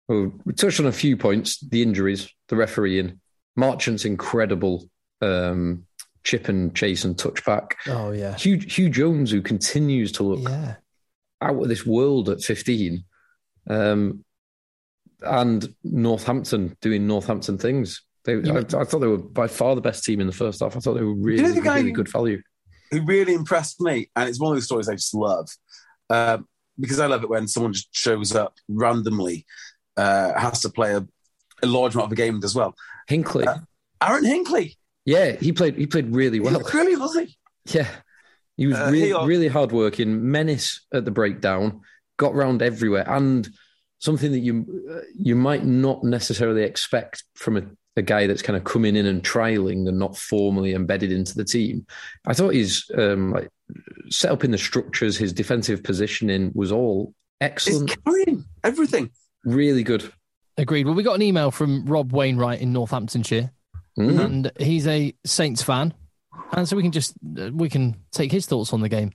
Well, we touched on a few points: the injuries, the refereeing, Marchant's incredible um, chip and chase and touchback. Oh yeah. Hugh, Hugh Jones, who continues to look Yeah. out of this world at 15. Um, and Northampton doing Northampton things. They, I, I thought they were by far the best team in the first half. I thought they were really, know the guy really good value. Who really impressed me, and it's one of those stories I just love um, because I love it when someone just shows up randomly, uh, has to play a, a large amount of a game as well. Hinckley, Uh, Aaron Hinckley, yeah, he played. He played really well. was brilliant, wasn't he? Yeah, he was Uh, really, he really hardworking. Menace at the breakdown, got round everywhere, and something that you uh, you might not necessarily expect from a, a guy that's kind of coming in and trialing and not formally embedded into the team. I thought his um, like, set up in the structures, his defensive positioning was all He's excellent, carrying everything. really good. Agreed. Well, we got an email from Rob Wainwright in Northamptonshire, Mm. and he's a Saints fan, and so we can just uh, we can take his thoughts on the game.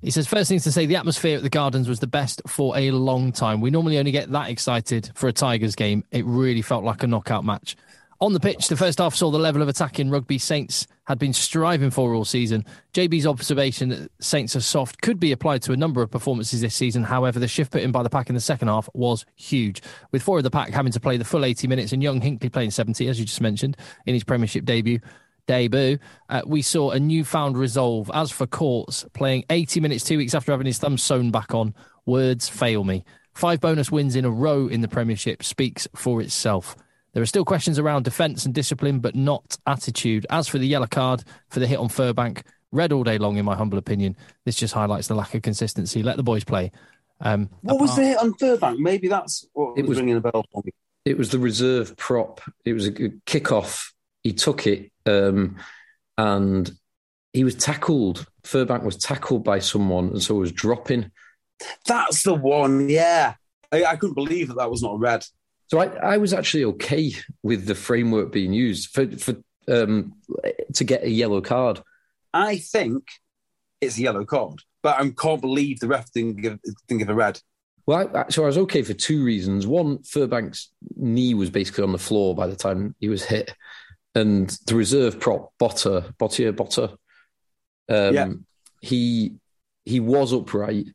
He says, first things to say, the atmosphere at the Gardens was the best for a long time. We normally only get that excited for a Tigers game. It really felt like a knockout match. On the pitch, the first half saw the level of attack in rugby Saints had been striving for all season. JB's observation that Saints are soft could be applied to a number of performances this season. However, the shift put in by the pack in the second half was huge, with four of the pack having to play the full 80 minutes and young Hinckley playing 70, as you just mentioned, in his Premiership debut debut, uh, we saw a newfound resolve. As for Courts, playing 80 minutes two weeks after having his thumb sewn back on, words fail me. Five bonus wins in a row in the Premiership speaks for itself. There are still questions around defence and discipline, but not attitude. As for the yellow card for the hit on Furbank, red all day long, in my humble opinion. This just highlights the lack of consistency. Let the boys play. Um, What was the hit on Furbank? Maybe that's what It was was- ringing a bell for me. It was the reserve prop. It was a good kickoff. He took it, um, and he was tackled. Furbank was tackled by someone, and so was dropping. That's the one. Yeah, I, I couldn't believe that that was not red. So I, I was actually okay with the framework being used for for um, to get a yellow card. I think it's a yellow card, but I can't believe the ref didn't give didn't give a red. Well, I, so I was okay for two reasons. One, Furbank's knee was basically on the floor by the time he was hit, and the reserve prop Botter, Bottier, Botter, um, Yeah. he he was upright,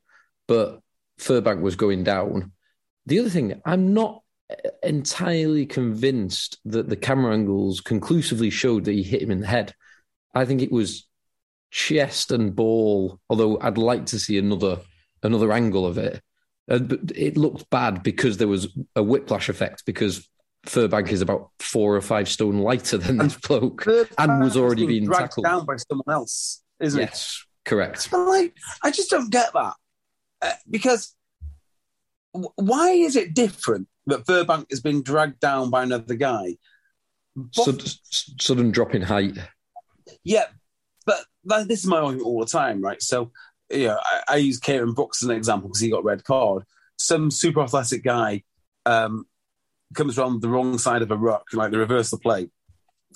but Furbank was going down. The other thing, I'm not entirely convinced that the camera angles conclusively showed that he hit him in the head. I think it was chest and ball. Although I'd like to see another another angle of it. Uh, but it looked bad because there was a whiplash effect because Furbank is about four or five stone lighter than this bloke, and was already being dragged tackled. down by someone else, isn't it? Yes, correct. But like, I just don't get that uh, because w- why is it different that Furbank has been dragged down by another guy? But- Sud- sudden drop in height. yeah, but like, this is my argument all the time, right? So, you know, I, I use Kieran Brookes as an example because he got red card. Some super athletic guy um, comes around the wrong side of a ruck, like the reverse of the play.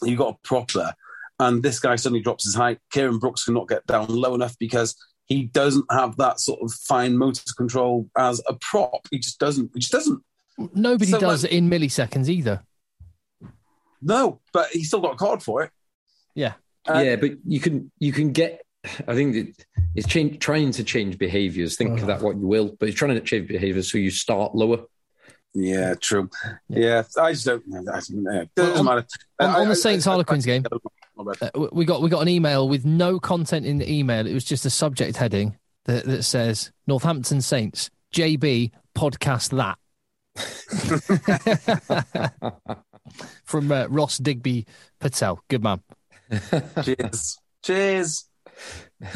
You got a prop there, and this guy suddenly drops his height. Kieran Brookes cannot get down low enough because he doesn't have that sort of fine motor control as a prop. He just doesn't. He just doesn't. Nobody So, does like- it in milliseconds either. No, but he still got a card for it. Yeah. Uh, yeah, but you can you can get. I think that it's change, trying to change behaviours. Think Oh. of that what you will, but it's trying to change behaviours so you start lower. Yeah, true. Yeah. Yeah, I just don't. I don't know. It Well, doesn't on- matter. on- I- on the Saints I- I- Harlequins game- Uh, we got we got an email with no content in the email. It was just a subject heading that, that says Northampton Saints JB podcast that from uh, Ross Digby Patel. Good man. Cheers. Cheers.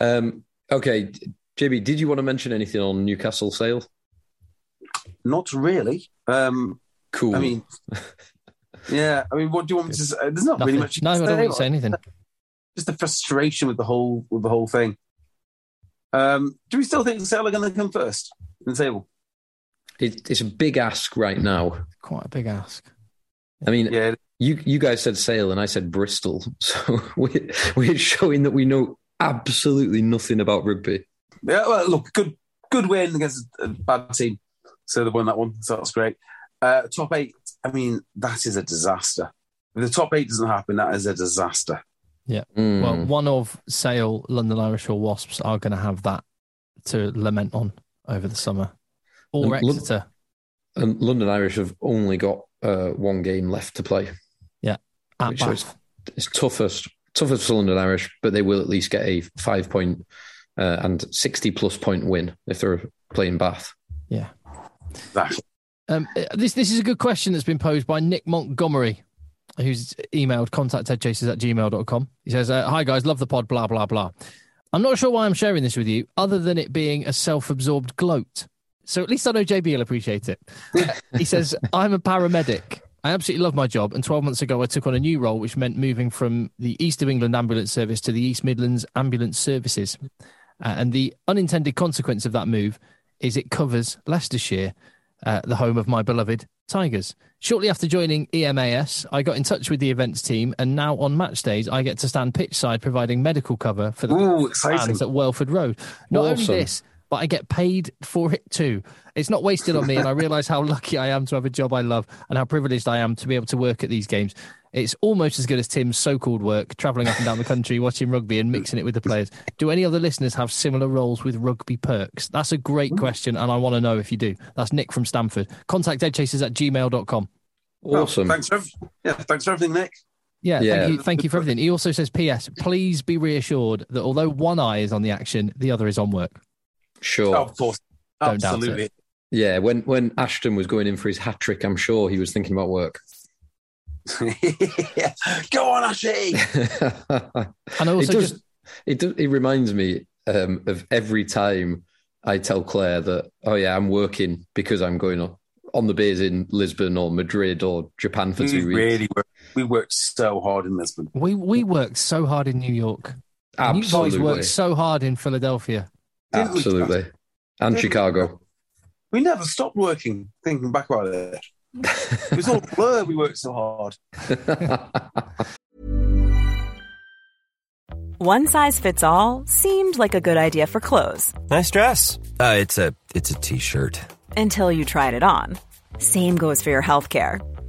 um, okay, JB, did you want to mention anything on Newcastle sale? Not really. Um, Cool. I mean, yeah. I mean, what do you want me to say? There's not Nothing. really much. no, I don't say, want to say anything. Just the frustration with the whole with the whole thing. Um, do we still think Sale are going to come first in the table? it, it's a big ask right now. Quite a big ask. I mean, Yeah. you you guys said Sale and I said Bristol, so we're, we're showing that we know absolutely nothing about rugby. Yeah. Well, look, good good win against a bad team. So they won that one. So that's great. Uh, top eight. I mean, that is a disaster. If the top eight doesn't happen, that is a disaster. Mm. Well, one of Sale, London Irish or Wasps are going to have that to lament on over the summer. Or And Lon- Exeter. and London Irish have only got uh, one game left to play. Yeah. At which is- Bath. It's toughest toughest for London Irish, but they will at least get a five point uh, and sixty plus point win if they're playing Bath. Yeah. That. Um, this this is a good question that's been posed by Nick Montgomery, who's emailed contacteggchasers at gmail.com. He says, uh, Hi guys, love the pod, blah, blah, blah. I'm not sure why I'm sharing this with you, other than it being a self absorbed gloat. So at least I know JB will appreciate it. Uh, he says, I'm a paramedic. I absolutely love my job. And 12 months ago, I took on a new role, which meant moving from the East of England Ambulance Service to the East Midlands Ambulance Services. Uh, and the unintended consequence of that move is it covers Leicestershire, uh, the home of my beloved Tigers. Shortly after joining EMAS, I got in touch with the events team, and now on match days, I get to stand pitch side providing medical cover for the Ooh, fans at Welford Road. Not only this, but I get paid for it too. It's not wasted on me, and I realise how lucky I am to have a job I love and how privileged I am to be able to work at these games. It's almost as good as Tim's so-called work, travelling up and down the country, watching rugby and mixing it with the players. Do any other listeners have similar roles with rugby perks? That's a great mm. question, and I want to know if you do. That's Nick from Stamford. Contact eggchasers at gmail.com. Well, Awesome. thanks for, yeah, thanks for everything, Nick. Yeah, Yeah. Thank, you, thank you for everything. He also says, P.S. Please be reassured that although one eye is on the action, the other is on work. Sure. Oh, of course. Don't doubt Absolutely. Yeah, when when Ashton was going in for his hat trick, I'm sure he was thinking about work. Yeah. Go on, Ashley. it And also does. just It does. It reminds me um, of every time I tell Claire that, oh yeah, I'm working because I'm going on, on the beers in Lisbon or Madrid or Japan for we two weeks. really worked. We worked so hard in Lisbon. we we worked so hard in New York. And You guys Absolutely, worked so hard in Philadelphia. Didn't absolutely, and Didn't? Chicago. We never stopped working. Thinking back about it, it was all a blur. We worked so hard. One size fits all seemed like a good idea for clothes Nice dress. Uh, it's a it's a t-shirt. until you tried it on. Same goes for your healthcare.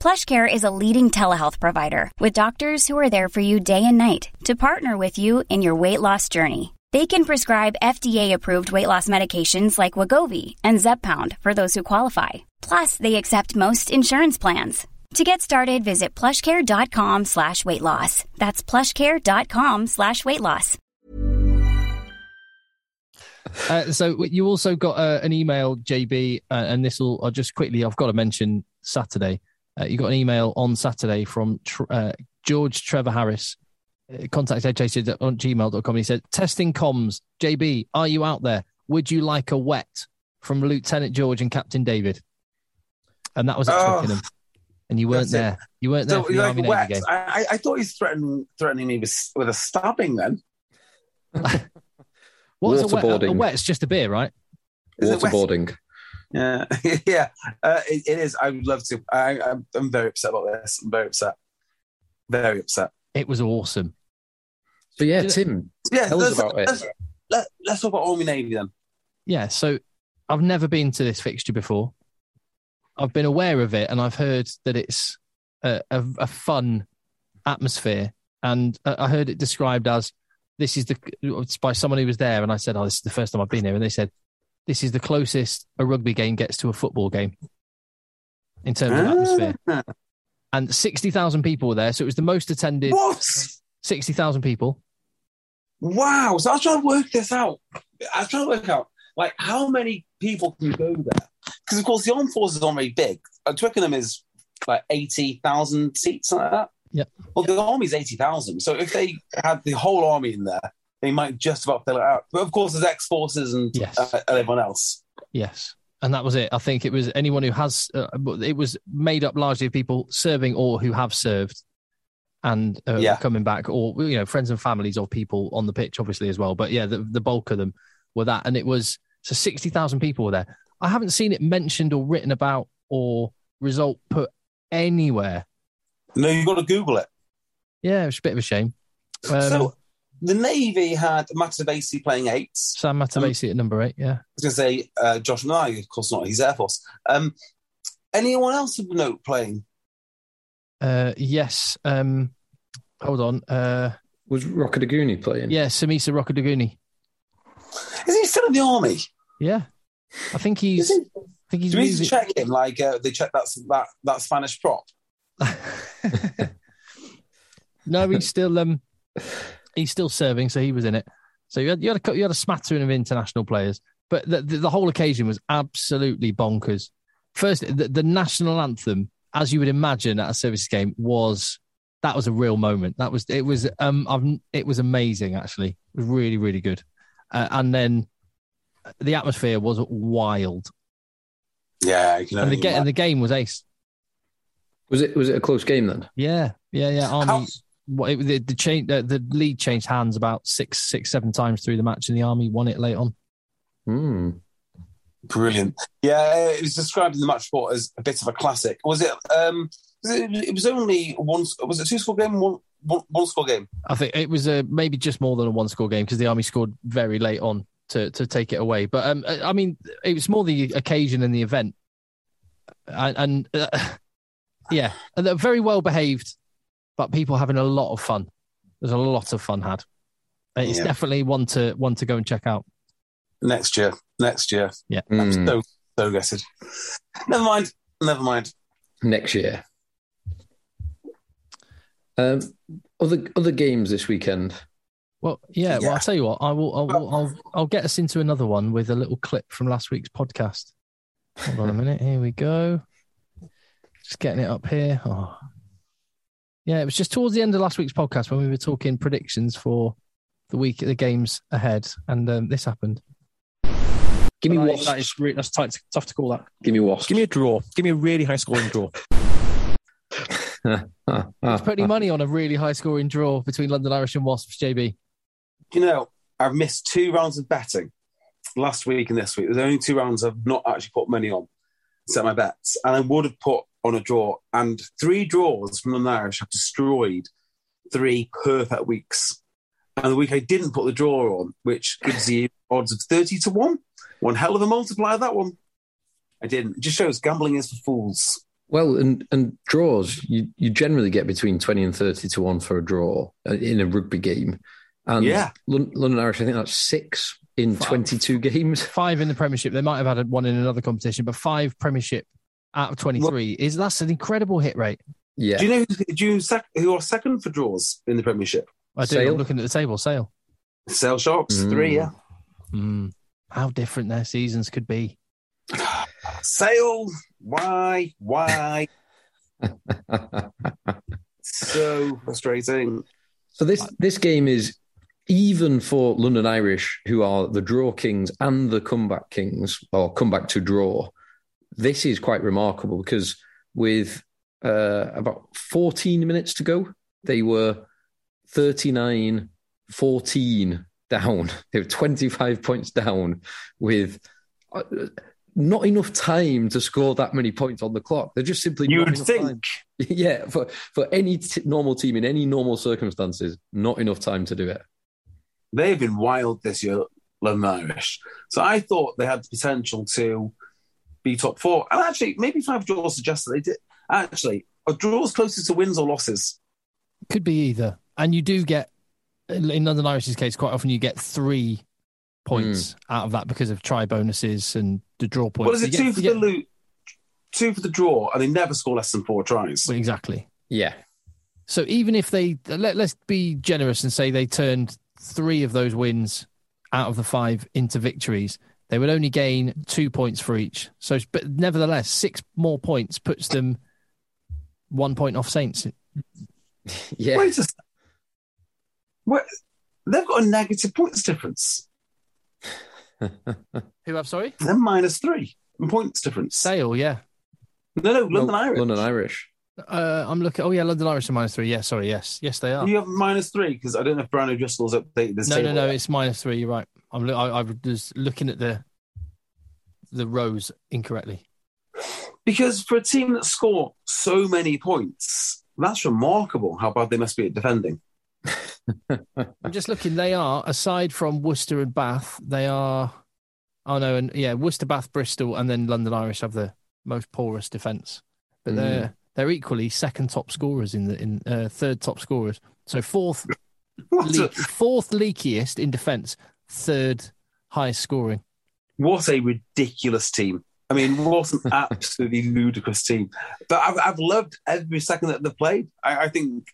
PlushCare is a leading telehealth provider with doctors who are there for you day and night to partner with you in your weight loss journey. They can prescribe FDA-approved weight loss medications like Wegovy and Zepbound for those who qualify. Plus, they accept most insurance plans. To get started, visit plushcare.com slash weight loss. That's plushcare.com slash weight loss. Uh, so you also got uh, an email, JB, uh, and this will, I'll just quickly, I've got to mention Saturday. Uh, you got an email on Saturday from tr- uh, George Trevor Harris. Uh, contact HHC on gmail.com. He said, Testing comms. JB, are you out there? Would you like a wet from Lieutenant George and Captain David? And that was at Oh, Twickenham. And you weren't that's it. there. You weren't there So, for the you're Army like Navy wet. game. I, I, I thought he was threatening, threatening me with, with a stabbing then. What is a wet? A wet's just a beer, right? Is it? Waterboarding. Yeah, yeah, uh, it, it is. I would love to. I, I'm, I'm very upset about this. I'm very upset. Very upset. It was awesome. So yeah, Did it- Tim, Yeah, Tell us let's, about it. let's, let, let's talk about Army Navy then. Yeah, so I've never been to this fixture before. I've been aware of it, and I've heard that it's a, a, a fun atmosphere. And I I heard it described as this is the it's by someone who was there, and I said, "Oh, this is the first time I've been here," and they said, "This is the closest a rugby game gets to a football game in terms of atmosphere." Ah, And sixty thousand people were there, so it was the most attended. What? Sixty thousand people. Wow. So I was trying to work this out. I was trying to work out like how many people can go there because of course the armed forces aren't very big. Twickenham is like eighty thousand seats, something like that. Yep. Well, the army's eighty thousand. So if they had the whole army in there, they might just about fill it out. But of course, there's ex forces and, Yes. uh, and everyone else. Yes. And that was it. I think it was anyone who has, uh, it was made up largely of people serving or who have served and uh, Yeah. coming back, or, you know, friends and families of people on the pitch, obviously, as well. But yeah, the, the bulk of them were that. And it was, so 60,000 people were there. I haven't seen it mentioned or written about or result put anywhere. No, you've got to Google it. Yeah, it's a bit of a shame. Um, so the Navy had Matavesi playing eight. Sam Matavesi at number eight. Yeah. I was going to say uh, Josh Nye, of course not. He's Air Force. Um, anyone else of note playing? Uh, yes. Um, hold on. Uh, was Rokoduguni playing? yeah, Semesa Rokoduguni. Is he still in the army? Yeah. I think he's. he? I think he's Do we need to moving- check him like uh, they check that, that that Spanish prop? no, he's still um, he's still serving, so he was in it. So you had you had a you had a smattering of international players, but the the, the whole occasion was absolutely bonkers. First, the, the national anthem, as you would imagine at a services game, was that was a real moment. That was it was um I've, it was amazing actually. It was really really good, uh, and then the atmosphere was wild, Yeah, you and the and the game was ace. Was it was it a close game then? Yeah, yeah, yeah. Army. How- What it, the the, change, the the lead changed hands about six six seven times through the match, and the army won it late on. Hmm. Brilliant. Yeah, it was described in the match report as a bit of a classic. Was it? Um, was it, it was only one. Was it two score game? One, one, one score game. I think it was a maybe just more than a one score game because the army scored very late on to to take it away. But um, I mean, it was more the occasion and the event, and, and uh, yeah, and they're very well behaved, but people having a lot of fun. There's a lot of fun had. It's Yeah. definitely one to one to go and check out. Next year. Next year. Yeah. I'm Hmm. so so gutted. Never mind. Never mind. Next year. Um, other other games this weekend. Well, yeah, Well, I'll tell you what. I will. I'll, I'll. I'll. I'll get us into another one with a little clip from last week's podcast. Hold on a minute. Here we go. Just getting it up here. Oh. Yeah, it was just towards the end of last week's podcast when we were talking predictions for the week, the games ahead, and um, this happened. Give me Wasps. that is re- that's tight, tough to call that. Give me Wasps. Give me a draw. Give me a really high scoring draw. Ah, ah, Let's put any money on a really high scoring draw between London Irish and Wasps, JB. You know, I've missed two rounds of betting last week and this week. There's only two rounds I've not actually put money on, set my bets, and I would have put on a draw. And three draws from the Irish have destroyed three perfect weeks. And the week I didn't put the draw on, which gives you odds of 30 to 1, one hell of a multiplier, that one. I didn't. It just shows gambling is for fools. Well, and and draws you you generally get between twenty and thirty to one for a draw uh, in a rugby game, and Yeah. London Irish I think that's six in Five. twenty two games. Five in the Premiership. They might have had one in another competition, but five Premiership out of 23 is that's an incredible hit rate. Yeah, Do you know who, do you sec, who are second for draws in the Premiership? I do. Sale? I'm looking at the table. Sale. Sale Sharks, Mm. three, yeah. Mm. How different their seasons could be. Sale, why, why? so frustrating. So this this game is even for London Irish, who are the draw kings and the comeback kings, or comeback to draw. This is quite remarkable because with uh, about 14 minutes to go, they were 39 14 down. They were 25 points down with uh, not enough time to score that many points on the clock. They're just simply You not would think. time. Yeah, for for any t- normal team in any normal circumstances, not enough time to do it. They've been wild this year, London Irish. So I thought they had the potential to be top four. And actually, maybe five draws suggests that they did. Actually, are draws closest to wins or losses? Could be either. And you do get, in London Irish's case, quite often you get three points hmm. out of that because of try bonuses and the draw points. What is it? You get- two for you the get- loot, two for the draw, and they never score less than four tries. Well, exactly. Yeah, So even if they let, let's be generous and say they turned three of those wins out of the five into victories, they would only gain two points for each. So, but nevertheless, six more points puts them one point off Saints. yeah. Wait a sec. Wait, they've got a negative points difference. Who have sorry? They're minus three in points difference. Sale, yeah. No, no, London No, Irish. London Irish. Uh, I'm looking. Oh yeah, London Irish are minus three. Yeah, sorry. Yes, yes, they are. You have minus three because I don't know if Brian O'Driscoll's updated this No, no, no. yet. It's minus three. You're right. I'm. I, I was looking at the the rows incorrectly. Because for a team that score so many points, that's remarkable how bad they must be at defending. I'm just looking. They are aside from Worcester and Bath. They are. Oh no, and yeah, Worcester, Bath, Bristol, and then London Irish have the most porous defence. But Mm. they're they're equally second top scorers in the in uh, third top scorers. So fourth a, fourth leakiest in defence, third highest scoring. what a ridiculous team. I mean, what an absolutely ludicrous team. But I've, I've loved every second that they've played. I, I think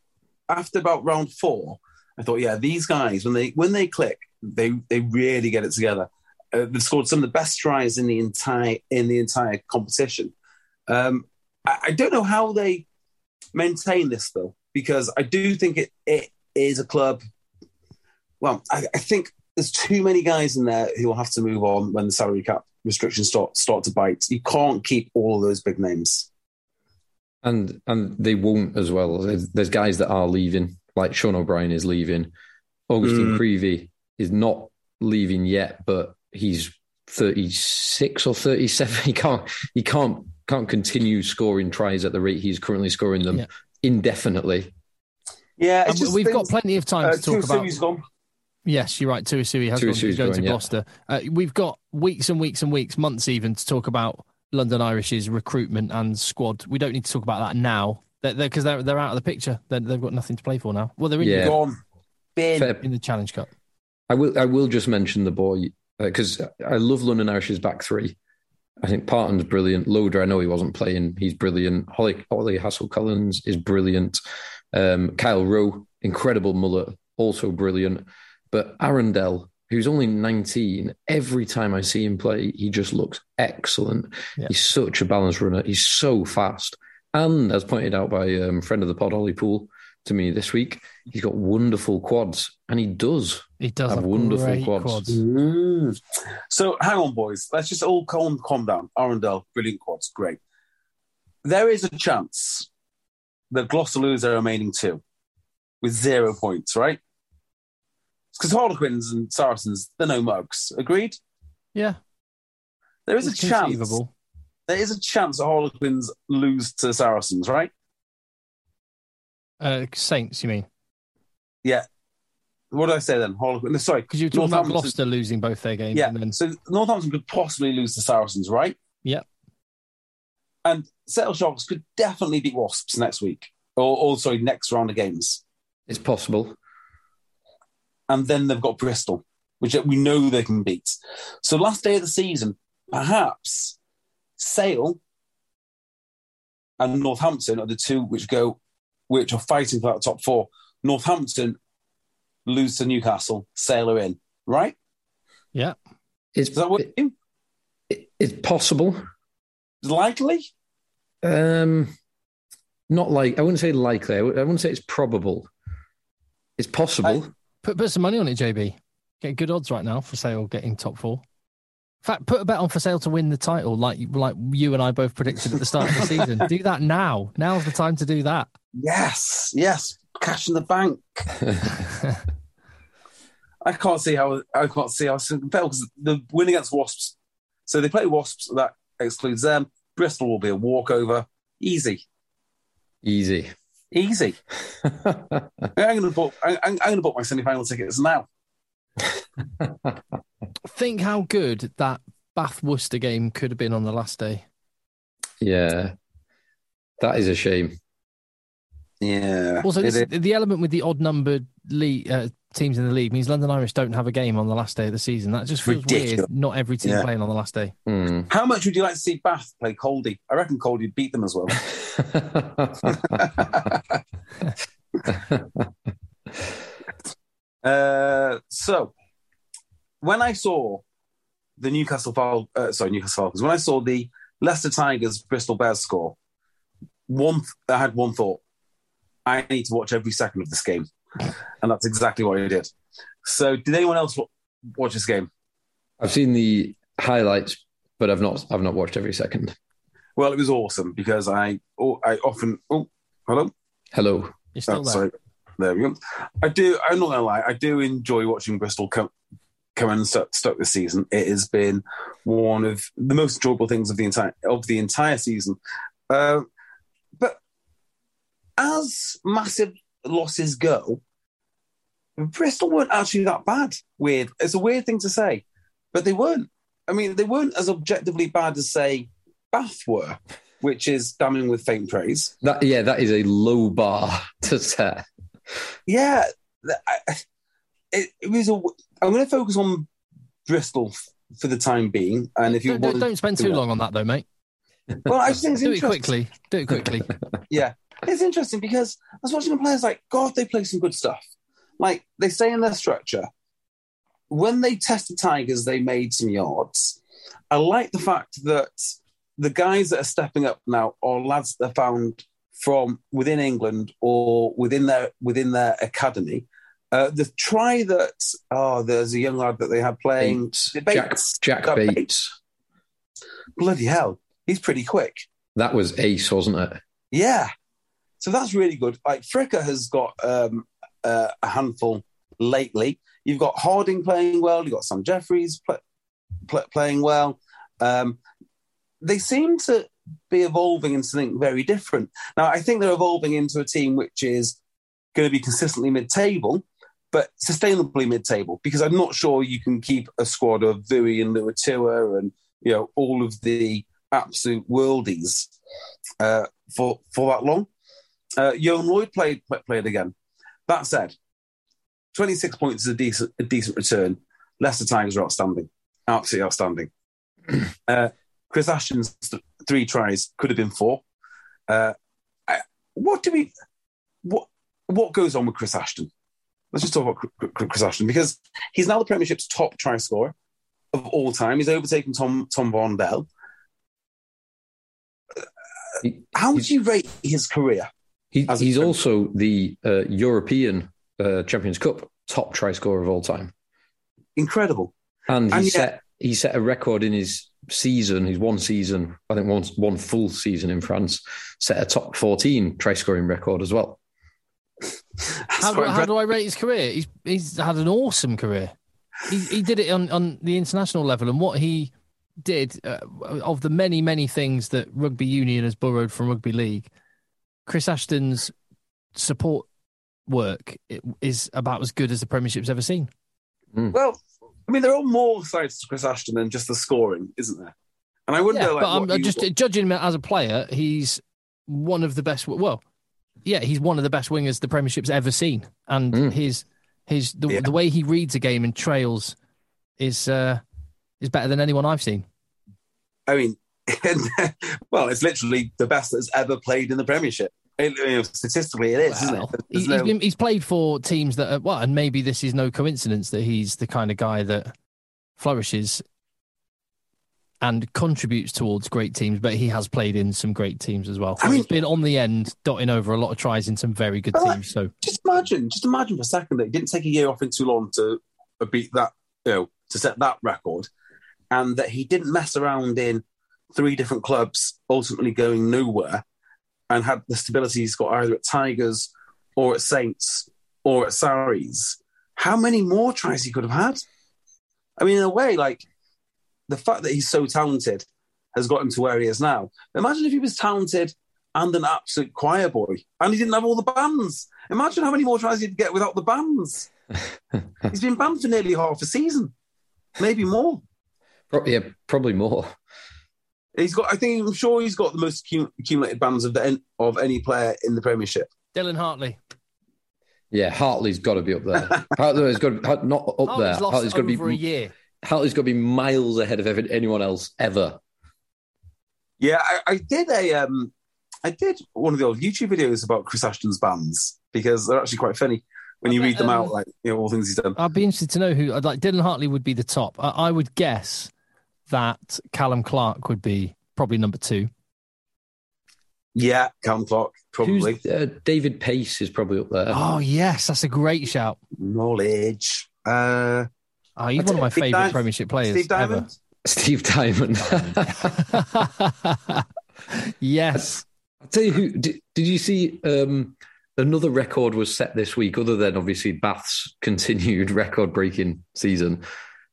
after about round four, I thought, yeah, these guys when they when they click, they they really get it together. Uh, they've scored some of the best tries in the entire in the entire competition. Um, I, I don't know how they maintain this though, because I do think it it is a club. Well, I, I think there's too many guys in there who will have to move on when the salary cap restrictions start start to bite. You can't keep all of those big names. And and they won't as well. There's, there's guys that are leaving, like Sean O'Brien is leaving. Augustine Mm. Creevy is not leaving yet, but he's 36 or 37. He can't he can't can't continue scoring tries at the rate he's currently scoring them Yeah. indefinitely. Yeah, And we've got plenty of time Uh, to talk about. Tuisue's gone. Yes, you're right. Tuisui has gone, he's going going, to yeah. Gloucester. Uh, we've got weeks and weeks and weeks, months even, to talk about London Irish's recruitment and squad. We don't need to talk about that now because they're, 'cause they're, they're out of the picture. They're, they've got nothing to play for now. Well, they're in, Yeah. Gone. Bin. In the Challenge Cup. I will. I will just mention the boy because I love London Irish's back three. I think Parton's brilliant. Loader, I know he wasn't playing. He's brilliant. Holly, Holly Hassell-Collins is brilliant. Um, Kyle Rowe, incredible mullet, also brilliant. But Arundell, who's only 19, every time I see him play, he just looks excellent. Yeah. He's such a balanced runner. He's so fast. And as pointed out by um, friend of the pod, Ollie Poole, to me this week, he's got wonderful quads. And he does. He does Have have, wonderful great quads. quads. Mm. So hang on, boys. Let's just all calm, calm down. Arundell, brilliant quads, great. There is a chance that Gloucester lose their remaining two with zero points, right? Because Harlequins and Saracens, they're no mugs. Agreed? Yeah, There is a chance. There is a chance that Harlequins lose to Saracens, right? Uh, Saints, you mean? Yeah. What did I say then? Harlequin. no, Sorry. Because you were talking about Gloucester losing both their games. Yeah. And then, So Northampton could possibly lose to Saracens, right? yeah, And Sale Sharks could definitely beat Wasps next week, or, or sorry, next round of games. It's possible. And then they've got Bristol, which we know they can beat. So last day of the season, perhaps Sale and Northampton are the two which go, which are fighting for that top four. Northampton lose to Newcastle, Sale are in, right? Yeah. It's, Is that what it- it's possible. likely? Um, not like I wouldn't say likely. I I wouldn't say it's probable. It's possible. Put put some money on it, JB. Get good odds right now for sale getting top four. In fact, put a bet on for sale to win the title, like like you and I both predicted at the start of the season. Do that now. Now's the time to do that. Yes, yes. Cash in the bank. I can't see how I can't see how it's because the win against Wasps. So they play Wasps. That excludes them. Bristol will be a walkover. Easy, Easy. Easy. I'm going to book. I- I'm, I'm going to book my semi-final tickets now. Think how good that Bath Worcester game could have been on the last day. yeah, that is a shame. Yeah. Also, it this, the element with the odd numbered league, uh, teams in the league means London Irish don't have a game on the last day of the season. That just feels Ridiculous. weird. Not every team Yeah. playing on the last day. Hmm. How much would you like to see Bath play Coldy? I reckon Coldy beat them as well. Uh, so, when I saw the Newcastle Fal- uh, sorry Newcastle Falcons, when I saw the Leicester Tigers Bristol Bears score, one I had one thought: I need to watch every second of this game, and that's exactly what I did. So, did anyone else wa- watch this game? I've seen the highlights, but I've not. I've not watched every second. Well, it was awesome because I oh, I often oh hello Hello. You're still Oh, there. sorry. There we go. I do. I'm not gonna lie. I do enjoy watching Bristol come come and stuck, stuck this season. It has been one of the most enjoyable things of the entire of the entire season. Uh, but as massive losses go, Bristol weren't actually that bad. Weird. It's a weird thing to say, but they weren't. I mean, they weren't as objectively bad as say Bath were, which is damning with faint praise. That yeah, that is a low bar to set. Yeah, I- it, it was. A, I'm going to focus on Bristol for the time being, and if you Don't, don't, want, don't spend too long on that, though, mate. well, I just think it's Do it quickly. Do it quickly. Yeah, it's interesting because I was watching the players like God. They play some good stuff. Like they stay in their structure. When they test the Tigers, they made some yards. I like the fact that the guys that are stepping up now are lads that are found from within England or within their within their academy. Uh, the try that oh, there's a young lad that they had playing Bates. Bates. Jack, Jack Jack Bates. bloody hell, he's pretty quick. That was ace, wasn't it? Yeah. So that's really good. Like Fricker has got um, uh, a handful lately. You've got Harding playing well. You've got Sam Jeffries pl- pl- playing well. Um, they seem to be evolving into something very different. Now, I think they're evolving into a team which is going to be consistently mid-table, but sustainably mid-table. Because I'm not sure you can keep a squad of Vui and Luatua and you know all of the absolute worldies uh, for for that long. Uh, Ioan Lloyd played played again. That said, 26 points is a decent a decent return. Leicester Tigers are outstanding, absolutely outstanding. uh, Chris Ashton's th- three tries could have been four. Uh, what do we what what goes on with Chris Ashton? Let's just talk about Chris Ashton because he's now the Premiership's top try scorer of all time. He's overtaken Tom Tom Varndell. How would you rate his career? He, As a he's also the uh, European uh, Champions Cup top try scorer of all time, Incredible. and he And yet- set he set a record in his season. His one season, I think, one one full season in France, set a top fourteen try scoring record as well. How, do, how do I rate his career? He's he's had an awesome career. He, he did it on, on the international level, and what he did uh, of the many many things that rugby union has borrowed from rugby league, Chris Ashton's support work is about as good as the Premiership's ever seen. Well, I mean, there are more sides to Chris Ashton than just the scoring, isn't there? And I wonder, Yeah, like, but I'm what you- just judging him as a player. He's one of the best. Well, yeah, he's one of the best wingers the Premiership's ever seen, and Mm. his his the, Yeah. the way he reads a game and trails is uh, is better than anyone I've seen. I mean, well, it's literally the best that's ever played in the Premiership. It- you know, statistically, it is, isn't it? he- he's, no- been, he's played for teams that are well, and maybe this is no coincidence that he's the kind of guy that flourishes and contributes towards great teams. But he has played in some great teams as well. I mean- he's been on the end, dotting over a lot of tries in some very good teams. So just imagine, just imagine for a second that it didn't take a year off in Toulon to uh, beat that, you know, to set that record, and that he didn't mess around in three different clubs, ultimately going nowhere, and had the stability he's got either at Tigers or at Saints or at Sarries. How many more tries he could have had? I mean, in a way, like the fact that he's so talented has got him to where he is now. Imagine if he was talented and an absolute choir boy, and he didn't have all the bands. Imagine how many more tries he'd get without the bands. He's been banned for nearly half a season, maybe more. Yeah, probably more. He's got, I think, I'm sure he's got the most accumulated bans of the, of any player in the Premiership. Dylan Hartley, Yeah, Hartley's got to be up there. Hartley's got to be, not up Hartley's there. lost Hartley's got to be over a year. Hartley's got to be miles ahead of anyone else ever. Yeah, I, I did a, um, I did one of the old YouTube videos about Chris Ashton's bands because they're actually quite funny when I you bet, read them um, out, like you know all things he's done. I'd be interested to know who. I'd like Dylan Hartley would be the top. I, I would guess that Calum Clark would be probably number two. Yeah, Calum Clark, probably. Uh, David Paice is probably up there. Oh yes, that's a great shout. Knowledge. Uh, Oh, he's one of my favourite Di- Premiership players Steve Diamond. Steve Diamond. yes. I'll tell you who. Did, did you see um, another record was set this week, other than obviously Bath's continued record breaking season?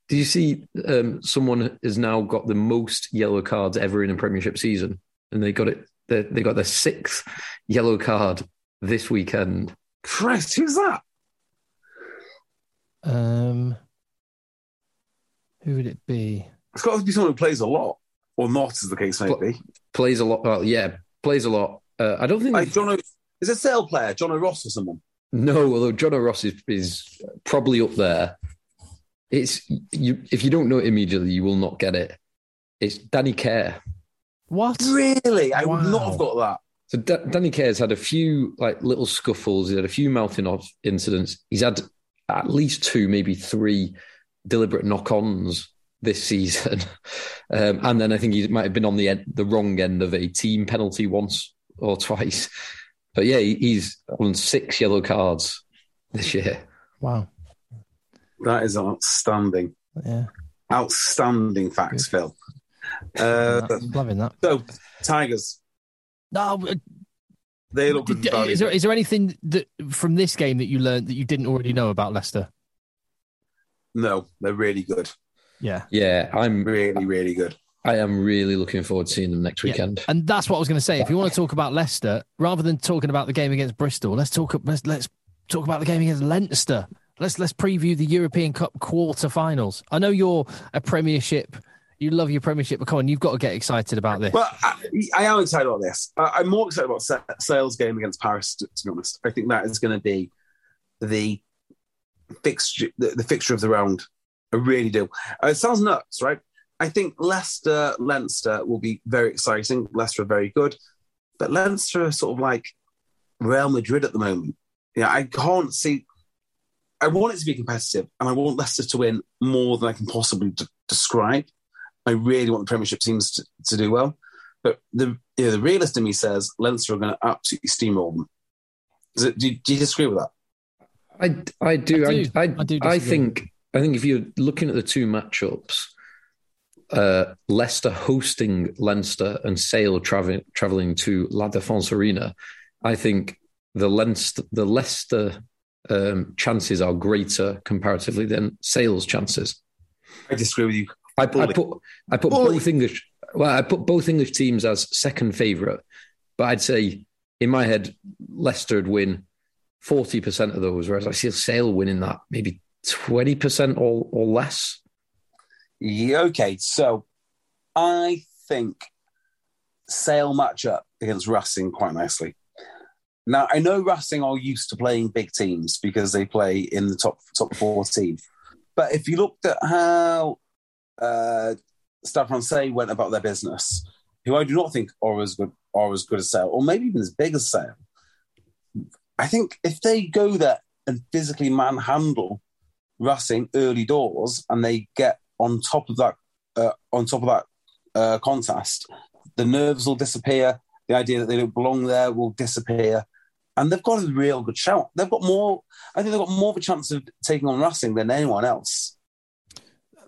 Did you see um, someone has now got the most yellow cards ever in a Premiership season, and they got it. They, they got their sixth yellow card this weekend. Christ, who's that? Um, who would it be? It's got to be someone who plays a lot, or not, as the case may Well, be. Plays a lot. Well, yeah, plays a lot. Uh, I don't think. Like John, o, is a sale player, Jono Ross or someone? No, although Jono Ross is, is probably up there. It's you. If you don't know it immediately, you will not get it. It's Danny Care. What? Really? I would not have got that. So Da- Danny Care's had a few like little scuffles. He's had a few mouthing off incidents. He's had at least two, maybe three deliberate knock-ons this season, um, and then I think he might have been on the end, the wrong end of a team penalty once or twice. But yeah, he- he's on six yellow cards this year. Wow. That is outstanding. Yeah. Outstanding facts, Phil. Uh, I'm loving that. so, Tigers, No, uh, they look good. did- is there is there anything that from this game that you learned that you didn't already know about Leicester? No, they're really good. Yeah. Yeah, I'm Really, really good. I am really looking forward to seeing them next Yeah. weekend. And that's what I was going to say. If you want to talk about Leicester, rather than talking about the game against Bristol, let's talk. Let's let's talk about the game against Leinster. Let's let's preview the European Cup quarter-finals. I know you're a Premiership. You love your Premiership, but come on, you've got to get excited about this. Well, I, I am excited about this. I, I'm more excited about Sale's game against Paris, to, to be honest. I think that is going to be the fixture, the, the fixture of the round. I really do. Uh, it sounds nuts, right? I think Leicester, Leinster will be very exciting. Leicester are very good, but Leinster are sort of like Real Madrid at the moment. Yeah, I can't see. I want it to be competitive, and I want Leicester to win more than I can possibly d- describe. I really want the Premiership teams to, to do well, but the you know, the realist in me says Leinster are going to absolutely steamroll them. Is it, do, you, do you disagree with that? I I do I I do. I, I do I think I think if you're looking at the two matchups, uh, Leicester hosting Leinster and Sale traveling traveling to La Défense Arena, I think the Leinster the Leicester um, chances are greater comparatively than Sale's chances. I disagree with you. I, I put I put Fully. both English well I put both English teams as second favourite, but I'd say in my head Leicester would win forty percent of those, whereas I see Sale winning that maybe twenty percent or or less. Yeah, okay, so I think Sale match up against Racing quite nicely. Now I know Racing are used to playing big teams because they play in the top top fourteen. But if you looked at how uh, Stade Francais went about their business, who I do not think are as good are as good as Sale, or maybe even as big as Sale, I think if they go there and physically manhandle Racing early doors and they get on top of that uh, on top of that uh, contest, the nerves will disappear. The idea that they don't belong there will disappear. And they've got a real good shout. They've got more. I think they've got more of a chance of taking on Racing than anyone else.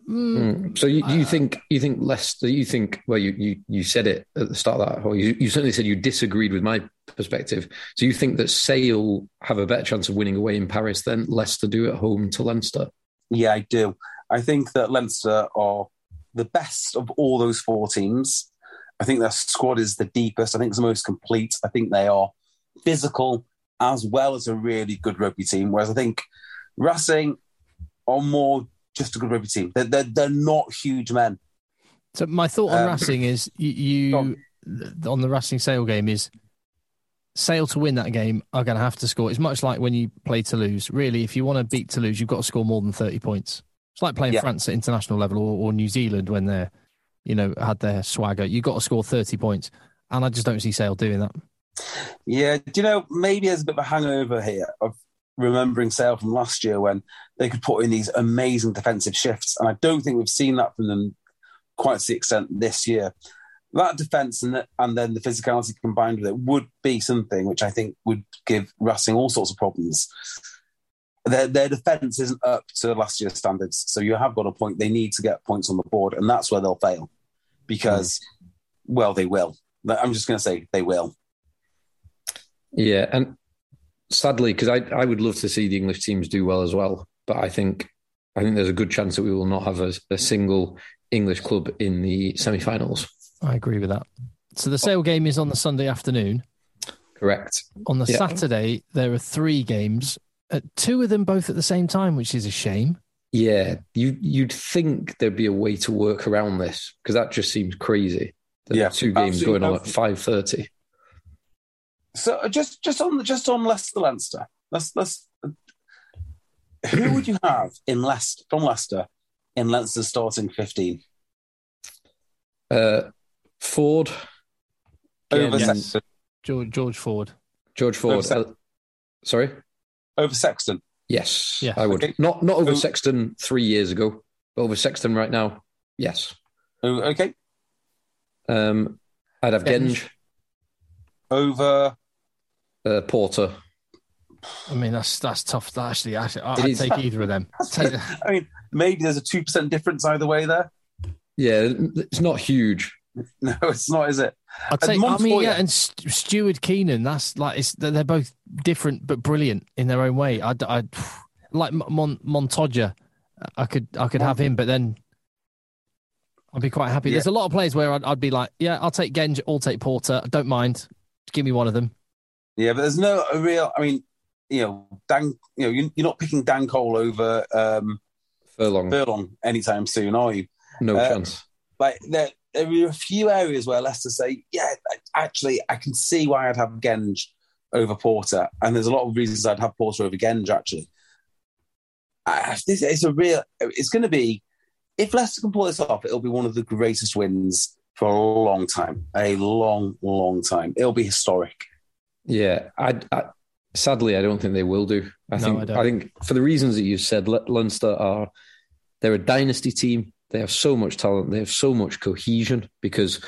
Mm. So you, you think you think Leicester? You think well, you, you you said it at the start of that. Or you, you certainly said you disagreed with my perspective. So you think that Sale have a better chance of winning away in Paris than Leicester do at home to Leinster? Yeah, I do. I think that Leinster are the best of all those four teams. I think their squad is the deepest. I think it's the most complete. I think they are physical as well as a really good rugby team. Whereas I think Racing are more just a good rugby team. They're, they're, they're not huge men. So my thought on Um, Racing is you, you on the Racing Sale game is Sale to win that game are going to have to score. It's much like when you play Toulouse. Really, if you want to beat Toulouse, you've got to score more than thirty points. It's like playing Yeah. France at international level or, or New Zealand when they're, you know, had their swagger. You've got to score thirty points, and I just don't see Sale doing that. Yeah, do you know, maybe there's a bit of a hangover here of remembering Sale from last year when they could put in these amazing defensive shifts. And I don't think we've seen that from them quite to the extent this year. That defence and, the, and then the physicality combined with it would be something which I think would give Racing all sorts of problems. Their, their defence isn't up to last year's standards. So you have got a point. They need to get points on the board, and that's where they'll fail because, mm. well, they will. I'm just going to say they will. Yeah, and sadly, because I, I would love to see the English teams do well as well, but I think I think there's a good chance that we will not have a, a single English club in the semi-finals. I agree with that. So the Sale game is on the Sunday afternoon. Correct. On the Yeah. Saturday, there are three games, uh, two of them both at the same time, which is a shame. Yeah, you you'd think there'd be a way to work around this because that just seems crazy. That Yeah, two games going on at five thirty. So uh, just just on just on Leicester Leinster, let's let's who would you have in Leicester from Leicester in Leinster's starting fifteen Uh, Ford, over Yes. George, George Ford. George Ford. Over Sex- uh, sorry. Over Sexton. Yes, Yes. I would. Okay. Not not over So- Sexton three years ago, but over Sexton right now. Yes. Oh, Okay, Um, I'd have Genge. Genge, over uh, Porter. I mean, that's that's tough. That Actually, actually I- It I'd take either of them. I mean, maybe there's a two percent difference either way there. Yeah, it's not huge. No, it's not, is it? I'd say, I mean, yeah, and St- Steward Keenan. That's like it's they're they're both different but brilliant in their own way. I'd, I'd like Mon, Montoya. I could I could have him, but then I'd be quite happy. Yeah. There's a lot of players where I'd, I'd be like, yeah, I'll take Genge, I'll take Porter. I don't mind. Give me one of them. Yeah, but there's no a real. I mean, you know, Dan. You know, you- you're not picking Dan Cole over um, Furlong, Furlong anytime soon, are you? no uh, chance. like there, there are a few areas where Leicester say, yeah, actually, I can see why I'd have Genge over Porter, and there's a lot of reasons I'd have Porter over Genge. Actually, I, this it's a real. It's going to be if Leicester can pull this off, it'll be one of the greatest wins for a long time, a long, long time. It'll be historic. Yeah, I, I sadly I don't think they will do. I No, think I. I, think for the reasons that you said, Le- Leinster are they're a dynasty team. They have so much talent. They have so much cohesion because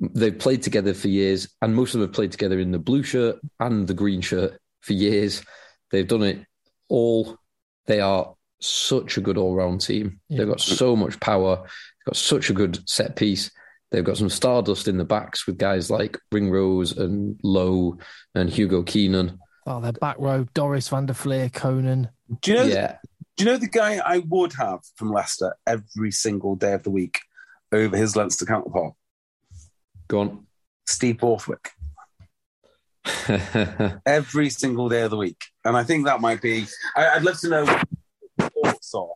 they've played together for years, and most of them have played together in the blue shirt and the green shirt for years. They've done it all. They are such a good all-round team. Yeah. They've got so much power. They've got such a good set piece. They've got some stardust in the backs with guys like Ringrose and Lowe and Hugo Keenan. Oh, their back row: Doris van der Flier, Conan. Do you know? Yeah, Do you know the guy I would have from Leicester every single day of the week over his Leinster counterpart? go on. Steve Borthwick. every single day of the week. And I think that might be. I, I'd love to know what your thoughts are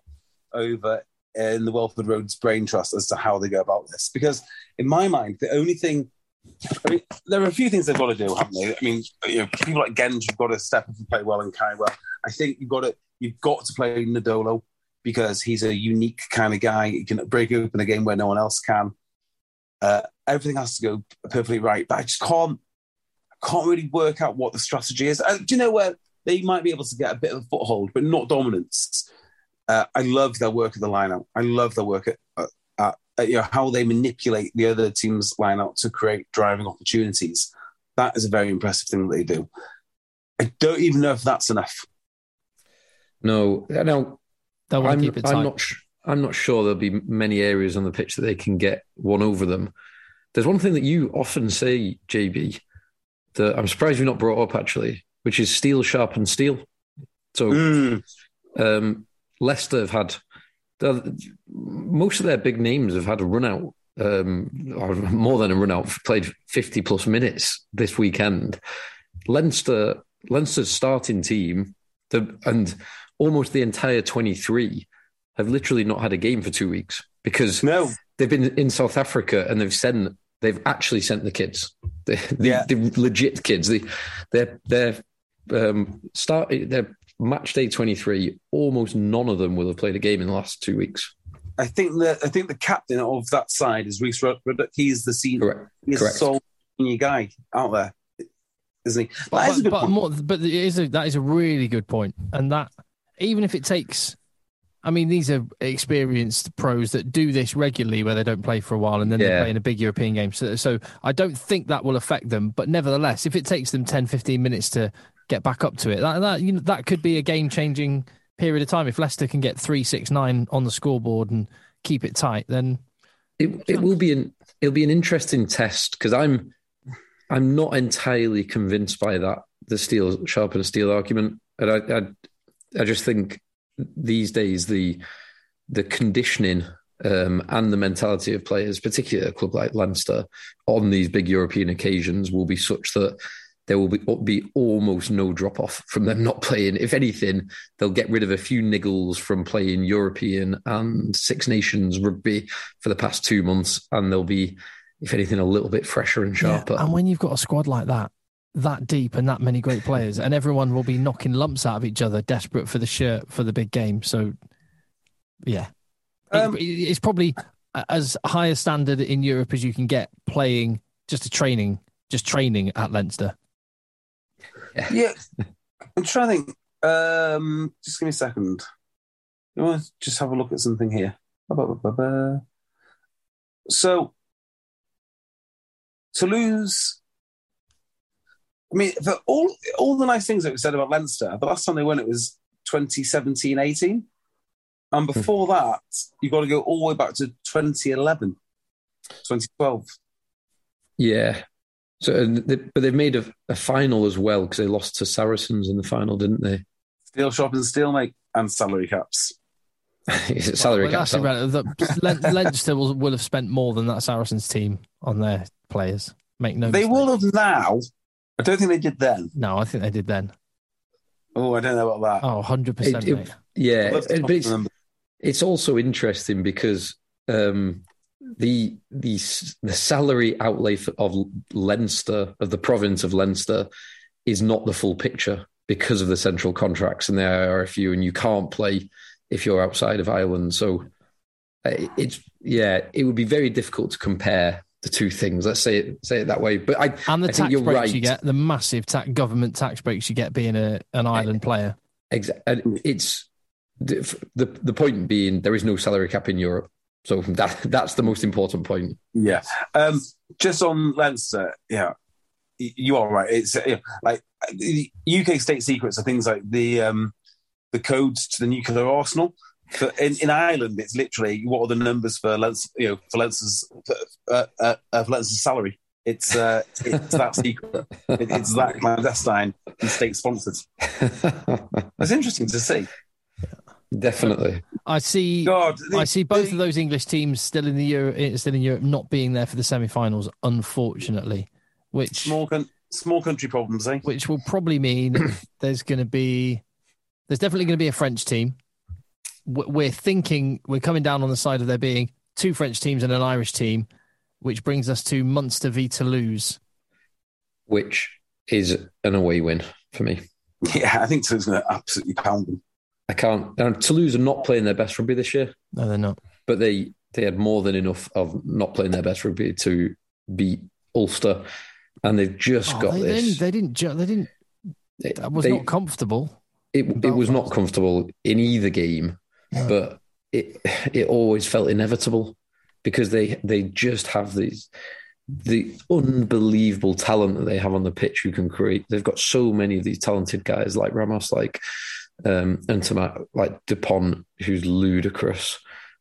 over in the Welford Roads Brain Trust as to how they go about this. Because in my mind, the only thing, I mean, there are a few things they've got to do, haven't they? I mean, you know, people like Genge have got to step up and play well and carry well. I think you've got to you've got to play Nadolo because he's a unique kind of guy. He can break open a game where no one else can. Uh, everything has to go perfectly right, but I just can't can't really work out what the strategy is. Uh, do you know where they might be able to get a bit of a foothold, but not dominance? Uh, I love their work at the lineout. I love their work at, at, at, you know how they manipulate the other team's lineout to create driving opportunities. That is a very impressive thing that they do. I don't even know if that's enough. No, no, I'm, to keep it tight. I'm not. sh- I'm not sure there'll be many areas on the pitch that they can get one over them. There's one thing that you often say, JB, that I'm surprised you've not brought up actually, which is steel sharpen steel. So Mm. um, Leicester have had most of their big names have had a run out, um, or more than a run out, played 50 plus minutes this weekend. Leinster, Leinster's starting team, the, and almost the entire 23 have literally not had a game for two weeks because No, they've been in South Africa and they've sent they've actually sent the kids, the, the, Yeah. the legit kids. The, they're they're um, start their match day twenty three. Almost none of them will have played a game in the last two weeks. I think that I think the captain of that side is Rhys Ruddock. He's the senior, Correct. he's Correct. the sole senior guy out there, isn't he? But, that is a good but point. more, but it is a, that is a really good point, and that even if it takes, I mean, these are experienced pros that do this regularly, where they don't play for a while and then they play in a big European game. So, so I don't think that will affect them. But nevertheless, if it takes them 10, 15 minutes to get back up to it, that that you know, that could be a game changing period of time. If Leicester can get three, six, nine on the scoreboard and keep it tight, then It it will be an it'll be an interesting test because I'm I'm not entirely convinced by that the steel sharpen steel argument, and I I, I just think these days the the conditioning um, and the mentality of players, particularly a club like Leinster, on these big European occasions will be such that there will be, be almost no drop off from them not playing. If anything, they'll get rid of a few niggles from playing European and Six Nations rugby for the past two months, and they'll be, if anything, a little bit fresher and sharper. Yeah, and when you've got a squad like that, that deep and that many great players, and everyone will be knocking lumps out of each other, desperate for the shirt for the big game. So, yeah, It- Um, it's probably as high a standard in Europe as you can get playing just a training, just training at Leinster. Yeah, I'm trying to think. Um, just give me a second. You want to just have a look at something here? So, Toulouse. I mean, for all all the nice things that we said about Leinster, the last time they won it was 2017 18. And before that, you've got to go all the way back to 2011, 2012. Yeah. So, and they, but they've made a, a final as well because they lost to Saracens in the final, didn't they? Steel shop and steel make and salary caps. Is it salary Well, cap? that's Sal? irrelevant. The- Len- Leinster will, will have spent more than that Saracens team on their players. Make no. They mistake. will have now. I don't think they did then. No, I think they did then. Oh, I don't know about that. Oh, 100 percent. It- it- yeah, I'd love to but it's, it's also interesting because um, the the the salary outlay of Leinster of the province of Leinster is not the full picture because of the central contracts and there are a few, and you can't play if you're outside of Ireland. So uh, it's yeah, it would be very difficult to compare the two things. Let's say it say it that way. But I And the I think tax you're breaks right. you get, the massive tax, government tax breaks you get being a, an island player. Exa- and it's the, the the point being there is no salary cap in Europe, so that that's the most important point. Yeah. Um, just on Leinster, yeah, you are right. It's yeah, like UK state secrets are things like the um, the codes to the nuclear arsenal. But in, in Ireland, it's literally what are the numbers for Leinster, you know, for Leinster's for, uh, uh, for Leinster's salary. It's uh, it's that secret. It, it's that clandestine and state sponsored. It's interesting to see. Definitely. I see. God, I see both of those English teams still in the Euro, eh, still in Europe, not being there for the semi-finals, unfortunately, which small con- small country problems, eh? which will probably mean there's going to be there's definitely going to be a French team. we're thinking we're coming down on the side of there being two French teams and an Irish team, which brings us to Munster v Toulouse. which is an away win for me. Yeah, I think Toulouse going to absolutely pound them. I can't. And Toulouse are not playing their best rugby this year, No, they're not. but they they had more than enough of not playing their best rugby to beat Ulster, and they've just Oh, got they, they this. didn't. They didn't. They didn't. They- That was they- not comfortable. it, it was not comfortable in either game, No. but it it always felt inevitable because they they just have these the unbelievable talent that they have on the pitch who can create. They've got so many of these talented guys like Ramos, like um, and Tomat, like Dupont, who's ludicrous,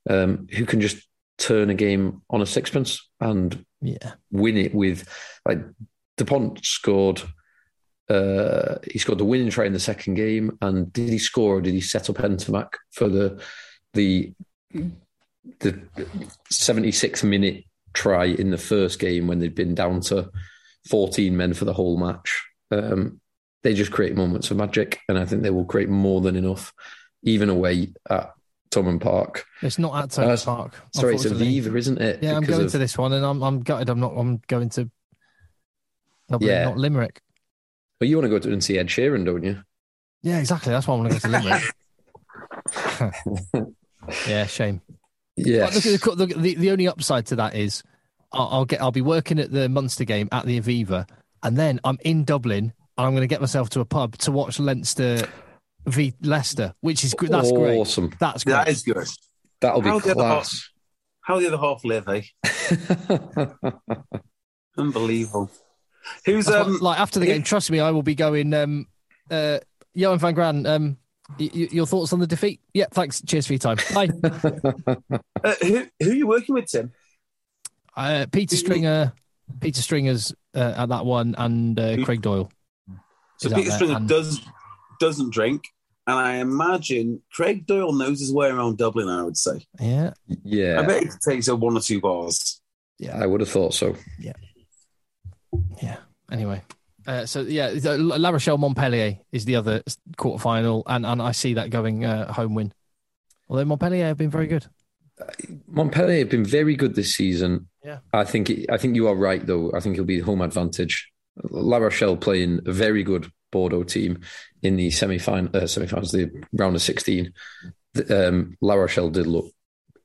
um, who can just turn a game on a sixpence and Yeah. win it with like Dupont scored. Uh, he scored the winning try in the second game, and did he score or did he set up Ntamack for the the the seventy six minute try in the first game when they'd been down to fourteen men for the whole match? Um, they just create moments of magic, and I think they will create more than enough, even away at Thomond Park. It's not at Turner Uh, Park. Sorry, it's. Aviva, isn't it? Yeah, I'm going of- to this one, and I'm I'm gutted. I'm not. I'm going to. Dublin, Yeah. not Limerick. Well, you want to go to and see Ed Sheeran, don't you? Yeah, exactly. That's why I want to go to Limerick. yeah, shame. But the, the, the only upside to that is I'll, I'll get I'll be working at the Munster game at the Aviva, and then I'm in Dublin and I'm going to get myself to a pub to watch Leinster v Leicester, which is gr- that's great. awesome. That's great. That is good. That'll be How the other class. How the other half live, eh? Unbelievable. Who's That's um? what- like after the who- game. Trust me, I will be going. Um, uh, Johann van Graan. Um, y- y- your thoughts on the defeat? Yeah, thanks. Cheers for your time. Bye. uh, who who are you working with, Tim? uh, Peter Stringer. Peter Stringer's uh, at that one, and uh, Craig Doyle. So is Peter there, Stringer and- does doesn't drink, and I imagine Craig Doyle knows his way around Dublin. I would say. Yeah, Yeah. I bet he takes a one or two bars. Yeah, I would have thought so. yeah. Yeah. Anyway, uh, so yeah, the- La Rochelle Montpellier is the other quarterfinal, and and I see that going uh, home win. Although Montpellier have been very good. Montpellier have been very good this season. Yeah. I think I think you are right though. I think it'll be home advantage. La Rochelle playing a very good Bordeaux team in the semi final uh, semi finals, the round of sixteen. The, Um, La Rochelle did look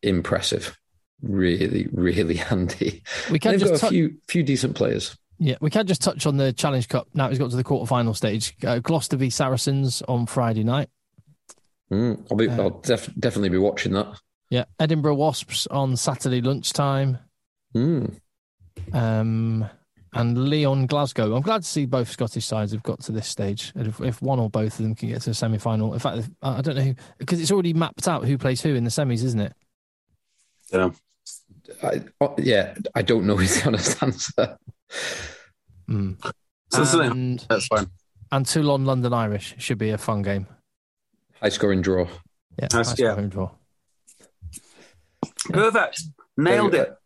impressive, really, really handy. We can just got a touch- few few decent players. Yeah, we can just touch on the Challenge Cup. Now it's got to the quarterfinal stage. Uh, Gloucester v Saracens on Friday night. Mm, I'll be, Uh, I'll def- definitely be watching that. Yeah, Edinburgh Wasps on Saturday lunchtime. Mm. Um, and Lyon Glasgow. I'm glad to see both Scottish sides have got to this stage. And If, if one or both of them can get to the semi final, in fact, I I don't know who, because it's already mapped out who plays who in the semis, isn't it? You know, I, oh, yeah, I don't know is the honest answer. Mm. so And, that's fine. and Toulon London Irish should be a fun game. High scoring draw. Yeah, high-scoring yeah. draw. Perfect. Nailed There- it.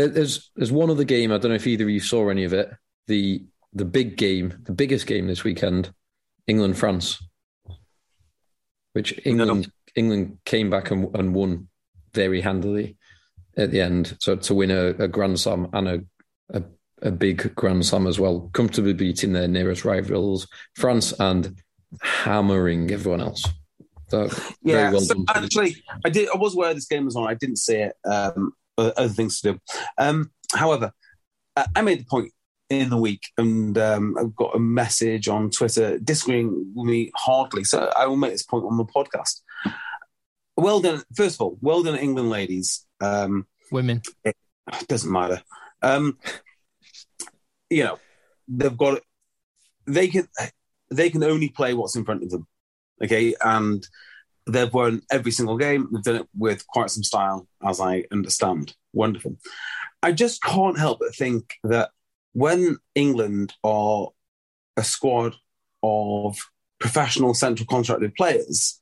There, there's there's one other game. I don't know if either of you saw any of it. The the big game, the biggest game this weekend, England France, which England England came back and, and won very handily at the end. So to win a, a Grand Slam and a, a a big Grand Slam as well, comfortably beating their nearest rivals, France, and hammering everyone else. So Yeah. well so actually, I did. I was aware this game was on. I didn't see it. Um, other things to do. Um, however, I I made the point in the week, and um, I've got a message on Twitter disagreeing with me hardly. So I will make this point on the podcast. Well done. First of all, well done, England ladies. Um, Women. it doesn't matter. Um, you know, they've got they can they can only play what's in front of them. Okay, and they've won every single game. They've done it with quite some style, as I understand. Wonderful. I just can't help but think that when England are a squad of professional central contracted players,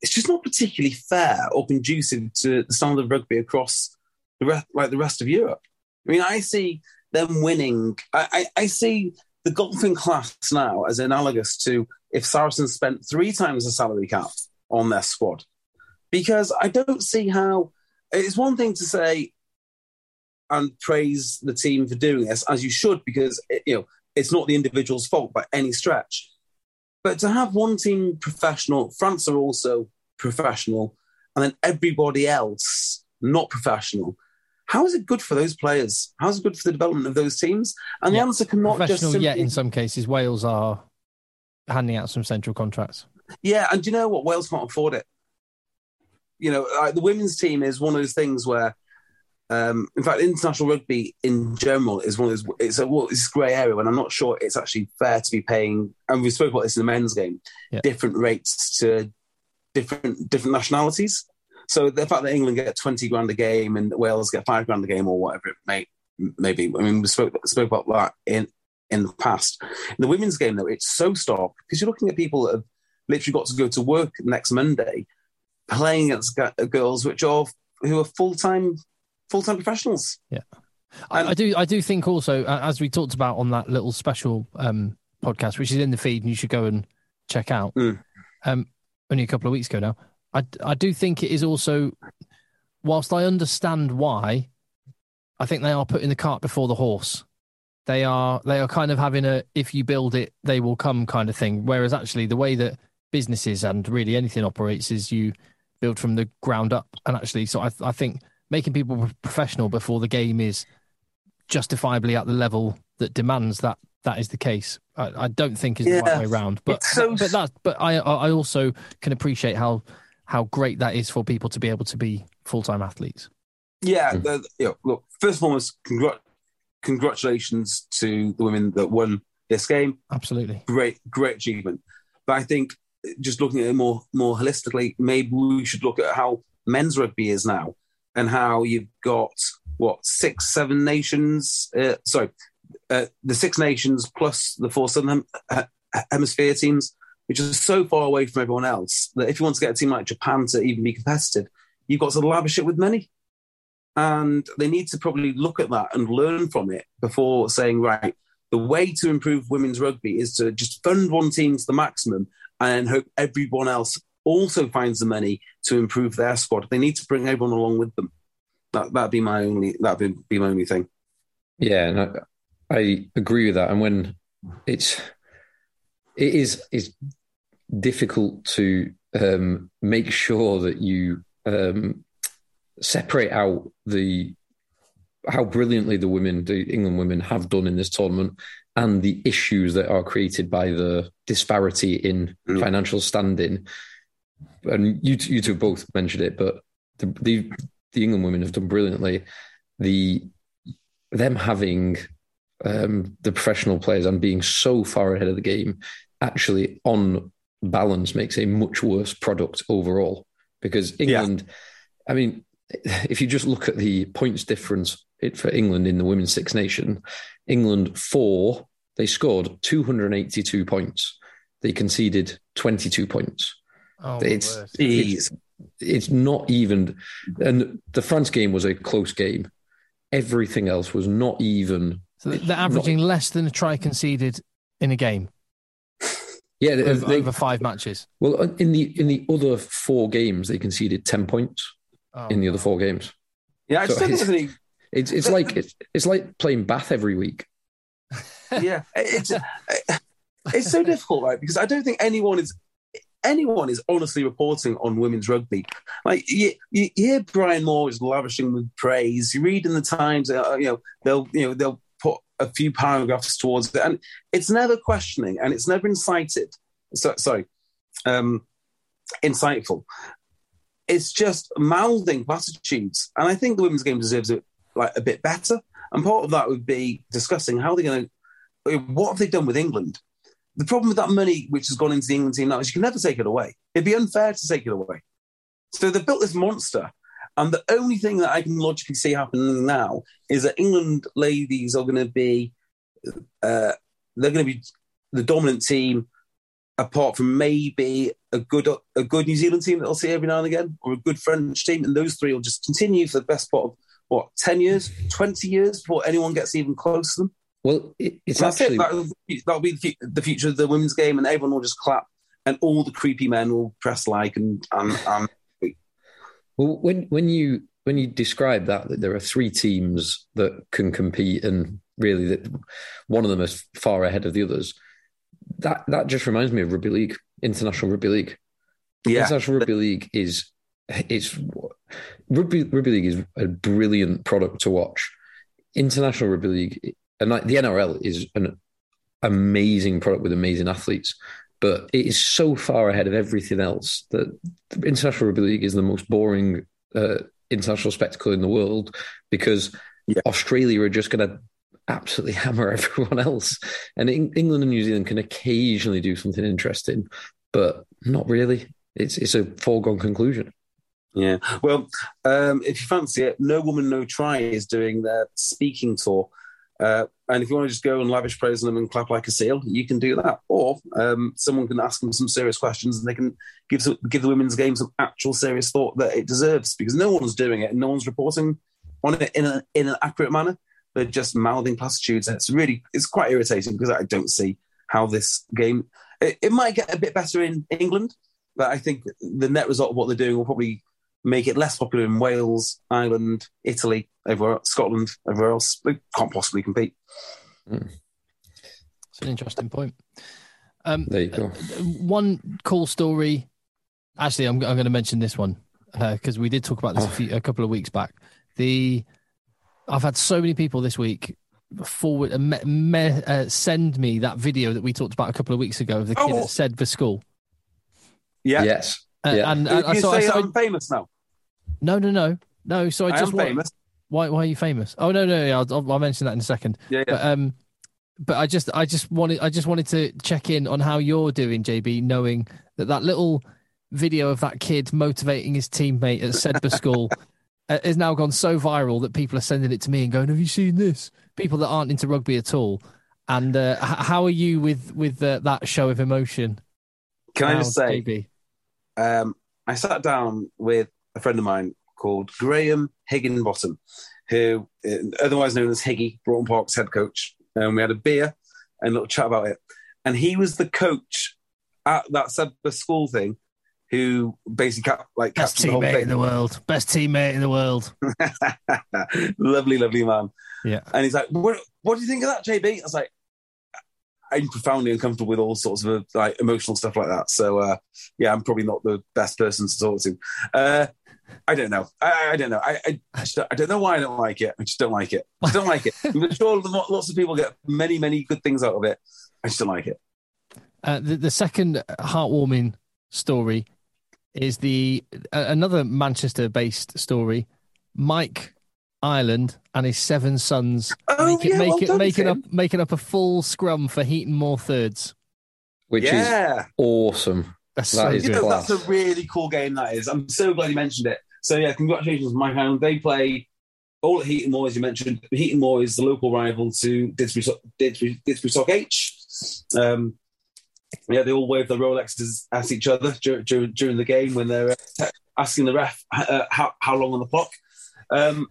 it's just not particularly fair or conducive to the standard of rugby across the rest, like the rest of Europe. I mean, I see them winning. I, I, I see the golfing class now as analogous to if Saracens spent three times the salary cap on their squad. because I don't see how. It's one thing to say and praise the team for doing this, as you should, because it, you know it's not the individual's fault by any stretch. But to have one team professional, France are also professional, and then everybody else not professional. How is it good for those players? How is it good for the development of those teams? And Yeah, the answer cannot just simply, yet in some cases, Wales are handing out some central contracts. Yeah, and do you know what? Wales can't afford it. You know, like the women's team is one of those things where, um, in fact, international rugby in general is one of those. It's a well, it's a grey area, and I'm not sure it's actually fair to be paying. And we spoke about this in the men's game, Yeah. different rates to different different nationalities. So the fact that England get 20 grand a game and Wales get five grand a game or whatever it may maybe. I mean, we spoke spoke about that in in the past. In the women's game, though, it's so stark because you're looking at people that have literally got to go to work next Monday playing against g- girls which are who are full time full time professionals. I, I do. I do think also, uh, as we talked about on that little special um, podcast, which is in the feed, and you should go and check out. Mm. Um, only a couple of weeks ago now. I I do think it is also, whilst I understand why, I think they are putting the cart before the horse. They are they are kind of having a if you build it, they will come kind of thing. Whereas actually, the way that businesses and really anything operates is you build from the ground up. And actually, so I I think making people professional before the game is justifiably at the level that demands that that is the case. I, I don't think is the right way around, but It's so- but that but I I also can appreciate how how great that is for people to be able to be full time athletes. Yeah, the, you know, look. First of all, congr- congratulations to the women that won this game. Absolutely. Great, great achievement. But I think just looking at it more more holistically, maybe we should look at how men's rugby is now and how you've got what six, seven nations. Uh, sorry, uh, the six nations plus the four southern hem- hemisphere teams, which is so far away from everyone else that if you want to get a team like Japan to even be competitive, you've got to lavish it with money. And they need to probably look at that and learn from it before saying, right, the way to improve women's rugby is to just fund one team to the maximum and hope everyone else also finds the money to improve their squad. They need to bring everyone along with them. That that'd be my only that'd be my only thing. Yeah, and I, I agree with that. And when it's it is is difficult to um, make sure that you um, separate out the how brilliantly the women, the England women, have done in this tournament, and the issues that are created by the disparity in Mm. financial standing. And you you two both mentioned it, but the, the the England women have done brilliantly. The them having um, the professional players and being so far ahead of the game actually on balance makes a much worse product overall because England I mean if you just look at the points difference it, for England in the women's six nation. England four. They scored 282 points. They conceded 22 points. Oh, it's, it's it's not even and the France game was a close game. Everything else was not even so they're averaging less than a try conceded in a game. Yeah they- over, they- over five matches. well uh, in the in the other four games they conceded 10 points Oh, in the other four games. Yeah, I just So think there's any it's it's like it's, it's like playing bath every week yeah, it's it's so difficult, right? Because I don't think anyone is anyone is honestly reporting on women's rugby. Like you, you hear Brian Moore is lavishing with praise. You read in the Times, uh, you know, they'll you know they'll put a few paragraphs towards it, and it's never questioning and it's never incited. So, sorry, um, insightful. It's just mouthing platitudes, and I think the women's game deserves it like a bit better. And part of that would be discussing how they're going to what have they done with England? The problem with that money which has gone into the England team now is you can never take it away. It'd be unfair to take it away. So they've built this monster, and the only thing that I can logically see happening now is that England ladies are going to be, uh, they're going to be the dominant team, apart from maybe a good a good New Zealand team that I'll see every now and again, or a good French team, and those three will just continue for the best part of what ten years, twenty years before anyone gets even close to them. well it, it's That's actually it. That'll, that'll be the the future of the women's game, and everyone will just clap, and all the creepy men will press like and and, and Well, when when you when you describe that that there are three teams that can compete and really that one of them is far ahead of the others, that that just reminds me of rugby league, international rugby league. Yeah. International rugby league is it's rugby rugby league is a brilliant product to watch. International rugby league and like the NRL is an amazing product with amazing athletes, but it is so far ahead of everything else that international rugby league is the most boring uh, international spectacle in the world because Yeah. Australia are just going to absolutely hammer everyone else, and Eng- England and New Zealand can occasionally do something interesting, but not really. It's it's a foregone conclusion. Yeah. Well, um, if you fancy it, No Woman No Try is doing their speaking tour. Uh, and if you want to just go and lavish praise on them and clap like a seal, you can do that. Or um, someone can ask them some serious questions and they can give some, give the women's game some actual serious thought that it deserves because no one's doing it and no one's reporting on it in, a, in an accurate manner. They're just mouthing platitudes. And it's really, it's quite irritating because I don't see how this game, it, it might get a bit better in England, but I think the net result of what they're doing will probably make it less popular in Wales, Ireland, Italy, everywhere, Scotland, everywhere else. They can't possibly compete. It's an interesting point. Um, There you go. one cool story. Actually, I'm, I'm going to mention this one because we did talk about this a, few, a couple of weeks back. The I've had so many people this week forward uh, me, me, uh, send me that video that we talked about a couple of weeks ago of the kid Oh. at said for school. Yeah. Yes. Uh, Yeah. And, You and, can so, say so- I'm famous now. No, no, no, no. So I I, just want- why why are you famous? Oh no, no, yeah, I'll, I'll, I'll mention that in a second. Yeah, yeah. But um, but I just I just wanted I just wanted to check in on how you're doing, JB, knowing that that little video of that kid motivating his teammate at Sedbergh School uh, has now gone so viral that people are sending it to me and going, "Have you seen this?" People that aren't into rugby at all. And uh, how are you with with uh, that show of emotion? Can I just say, JB? um, I sat down with a friend of mine called Graham Higginbottom, who, uh, otherwise known as Higgy, Broughton Park's head coach. And we had a beer and a little chat about it. And he was the coach at that Sedbergh school thing who basically like Best captained the whole teammate in the world. Best teammate in the world. lovely, lovely man. Yeah. And he's like, what, what do you think of that, JB? I was like, I'm profoundly uncomfortable with all sorts of like emotional stuff like that. So uh, yeah, I'm probably not the best person to talk to. Uh, I don't know. I, I don't know. I, I, I, just, I don't know why I don't like it. I just don't like it. I just don't like it. I'm sure lots of people get many, many good things out of it. I just don't like it. Uh, the, the second heartwarming story is the uh, another Manchester-based story. Mike Ireland and his seven sons Oh, make it, yeah, make well it, done, making Tim. up making up a full scrum for Heaton Moor thirds. Which is awesome. That's That so is You know, class. that's a really cool game. That is. I'm so glad you mentioned it. So yeah, congratulations, Mike Island. They play all at Heaton Moor, as you mentioned. Heaton Moor is the local rival to Didsbury, So- Didsbury, Didsbury Toc H. Um, yeah, they all wave their Rolexes at each other during, during, during the game when they're uh, asking the ref uh, how, how long on the clock. Um,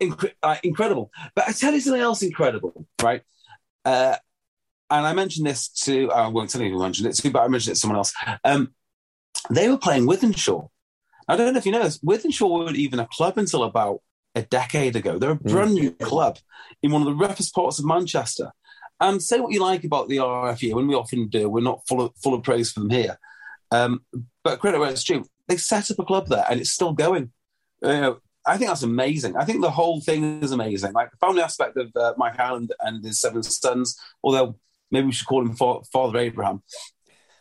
incre- uh, incredible. But I tell you something else incredible, right? And I mentioned this to, I won't tell you who I mentioned it to, but I mentioned it to someone else. Um, they were playing Wythenshawe. I don't know if you know this. Wythenshawe weren't even a club until about a decade ago. They're a brand new club in one of the roughest parts of Manchester. And say what you like about the RFU, and we often do. We're not full of, full of praise for them here. Um, but credit where it's due. They set up a club there, and it's still going. I think that's amazing. I think the whole thing is amazing. Like the family aspect of uh, Mike Allen and his seven sons, although maybe we should call him Father Abraham.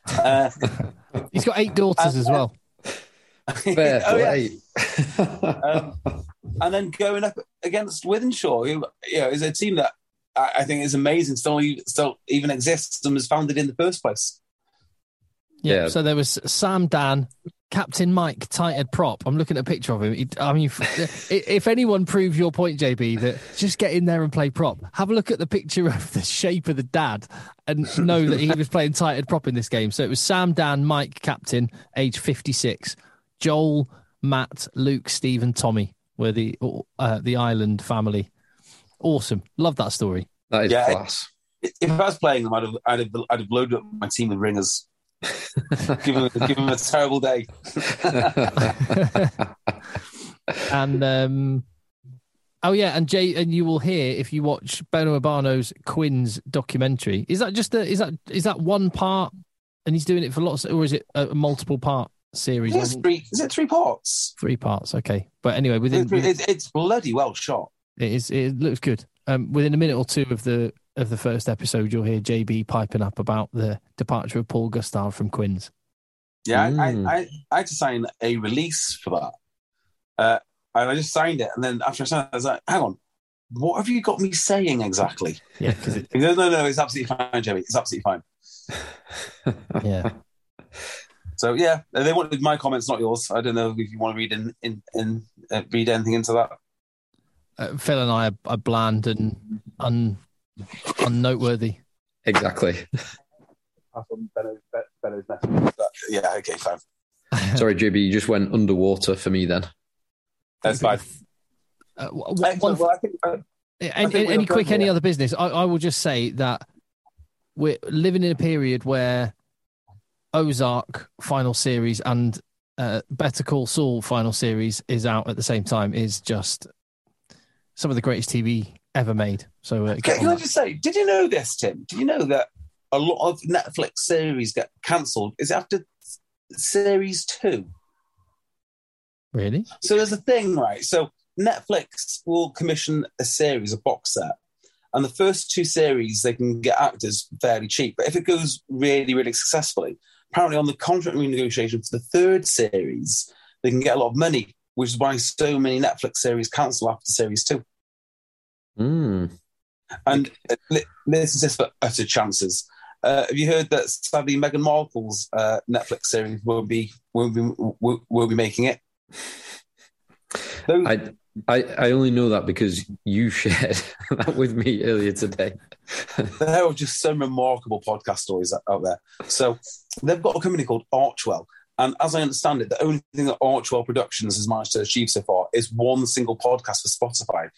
Uh, He's got eight daughters as well. Fair oh, yeah. play. Um, and then going up against Wythenshawe, who you know, is a team that I, I think is amazing, still, still even exists and was founded in the first place. Yeah. Yeah. So there was Sam Dan, Captain Mike, tighthead prop. I'm looking at a picture of him. He- I mean, if, if anyone proves your point, JB, that just get in there and play prop, have a look at the picture of the shape of the dad and know that he was playing tighthead prop in this game. So it was Sam Dan, Mike, captain, age 56. Joel, Matt, Luke, Stephen, Tommy were the uh, the island family. Awesome. Love that story. That is Yeah, class. If I was playing them, I'd have, I'd have, I'd have loaded up my team with ringers. give, him, give them a terrible day. and um, oh yeah, and Jay, and you will hear if you watch Beno Urbano's Quins' documentary. Is that just a, is that is that one part, and he's doing it for lots, or is it a multiple part series? It's three, is it three parts? Three parts, okay. But anyway, within, It- within it- it's bloody well shot. it is it looks good. Um, within a minute or two of the of the first episode, you'll hear JB piping up about the departure of Paul Gustard from Quins. Yeah, I- Mm. I, I, I had to sign a release for that. Uh, and I just signed it. And then after I signed it, I was like, hang on, what have you got me saying exactly? Yeah, because it He goes, no, no, it's absolutely fine, Jerry. It's absolutely fine. yeah. So yeah, they wanted my comments, not yours. I don't know if you want to read in, in, in uh, read anything into that. Uh, Phil and I are, are bland and un unnoteworthy. Exactly. Apart from Benno's, Benno's message. But, yeah, okay, fine. Sorry, JB, you just went underwater for me then. That's fine. Uh, w- w- one Well, I think, uh, Any, think any quick, any here. other business? I, I will just say that we're living in a period where Ozark final series and uh, Better Call Saul final series is out at the same time is just some of the greatest TV ever made. So uh, Can, can I just say, did you know this, Tim? Did you know that a lot of Netflix series get cancelled is after series two? really? So there's a thing, right? So Netflix will commission a series, a box set, and the first two series they can get actors fairly cheap. But if it goes really, really successfully, apparently on the contract renegotiation for the third series, they can get a lot of money, which is why so many Netflix series cancel after series two. Mm. And this is just for utter chances. Uh, have you heard that sadly Meghan Markle's uh, Netflix series won't be won't be won't, won't be making it? Those, I, I I only know that because you shared that with me earlier today. there are just some remarkable podcast stories out there. So they've got a company called Archewell. And as I understand it, the only thing that Archewell Productions has managed to achieve so far is one single podcast for Spotify,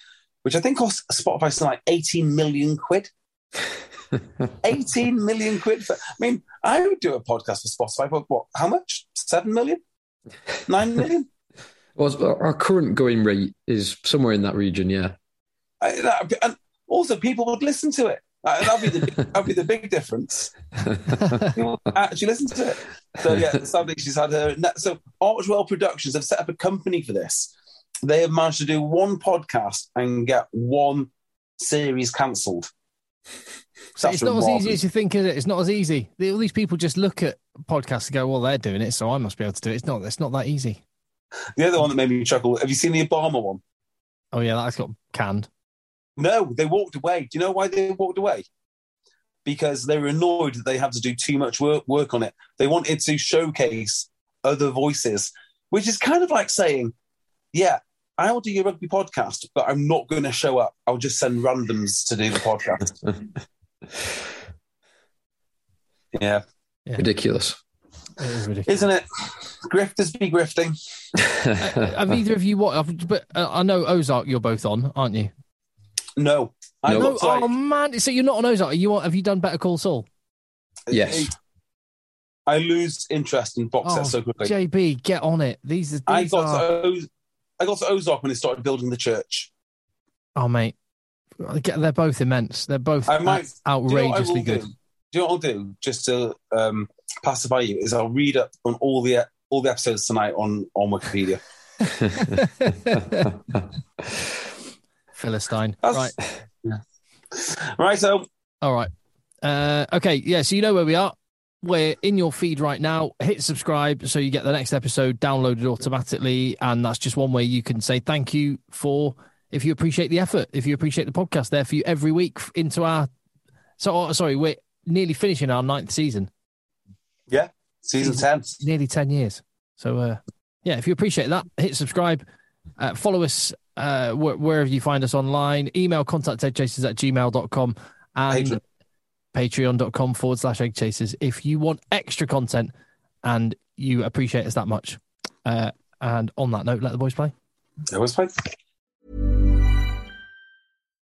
which I think costs Spotify something like 18 million quid. 18 million quid. For, I mean, I would do a podcast for Spotify for what? How much? 7 million? 9 million? Well, our current going rate is somewhere in that region, yeah. I, and also, people would listen to it. That'd be the that'd be the big difference. People actually listen to it. So yeah, sadly she's had her. So Archewell Productions have set up a company for this. They have managed to do one podcast and get one series cancelled. So it's not as easy as you think, is it? It's not as easy. All these people just look at podcasts and go, "Well, they're doing it, so I must be able to do it." It's not. It's not that easy. The other one that made me chuckle. Have you seen the Obama one? Oh yeah, that's got canned. No, they walked away. Do you know why they walked away? Because they were annoyed that they had to do too much work, work on it. They wanted to showcase other voices, which is kind of like saying, yeah, I'll do your rugby podcast, but I'm not going to show up. I'll just send randoms to do the podcast. yeah, Ridiculous. It is ridiculous. isn't it? Grifters be grifting. Have either of you what? But uh, I know Ozark. You're both on, aren't you? No. I No. No. looked like- Oh man! So you're not on Ozark. Are you? on- Have you done Better Call Saul? yes. I lose interest in box Oh, so quickly. JB, get on it. These, are- I got are. to Oz- I got to Ozark when they started building the church. Oh mate, they're both immense. They're both might out- Do you know outrageously good. Do? do you know what I'll do? Just to um, pacify you, is I'll read up on all the all the episodes tonight on on Wikipedia. Philistine. That's- Right. Right, so All right. Uh, okay. Yeah. So you know where we are. We're in your feed right now. Hit subscribe so you get the next episode downloaded automatically. And that's just one way you can say thank you for if you appreciate the effort, if you appreciate the podcast there for you every week into our. So, oh, sorry, we're nearly finishing our ninth season, Yeah, season ten. nearly 10 years. So, uh, yeah, if you appreciate that, hit subscribe, uh, follow us uh, wh- wherever you find us online, email contact at gmail.com and. patreon.com forward slash eggchasers if you want extra content and you appreciate us that much. Uh, and on that note, let the boys play. It was fine.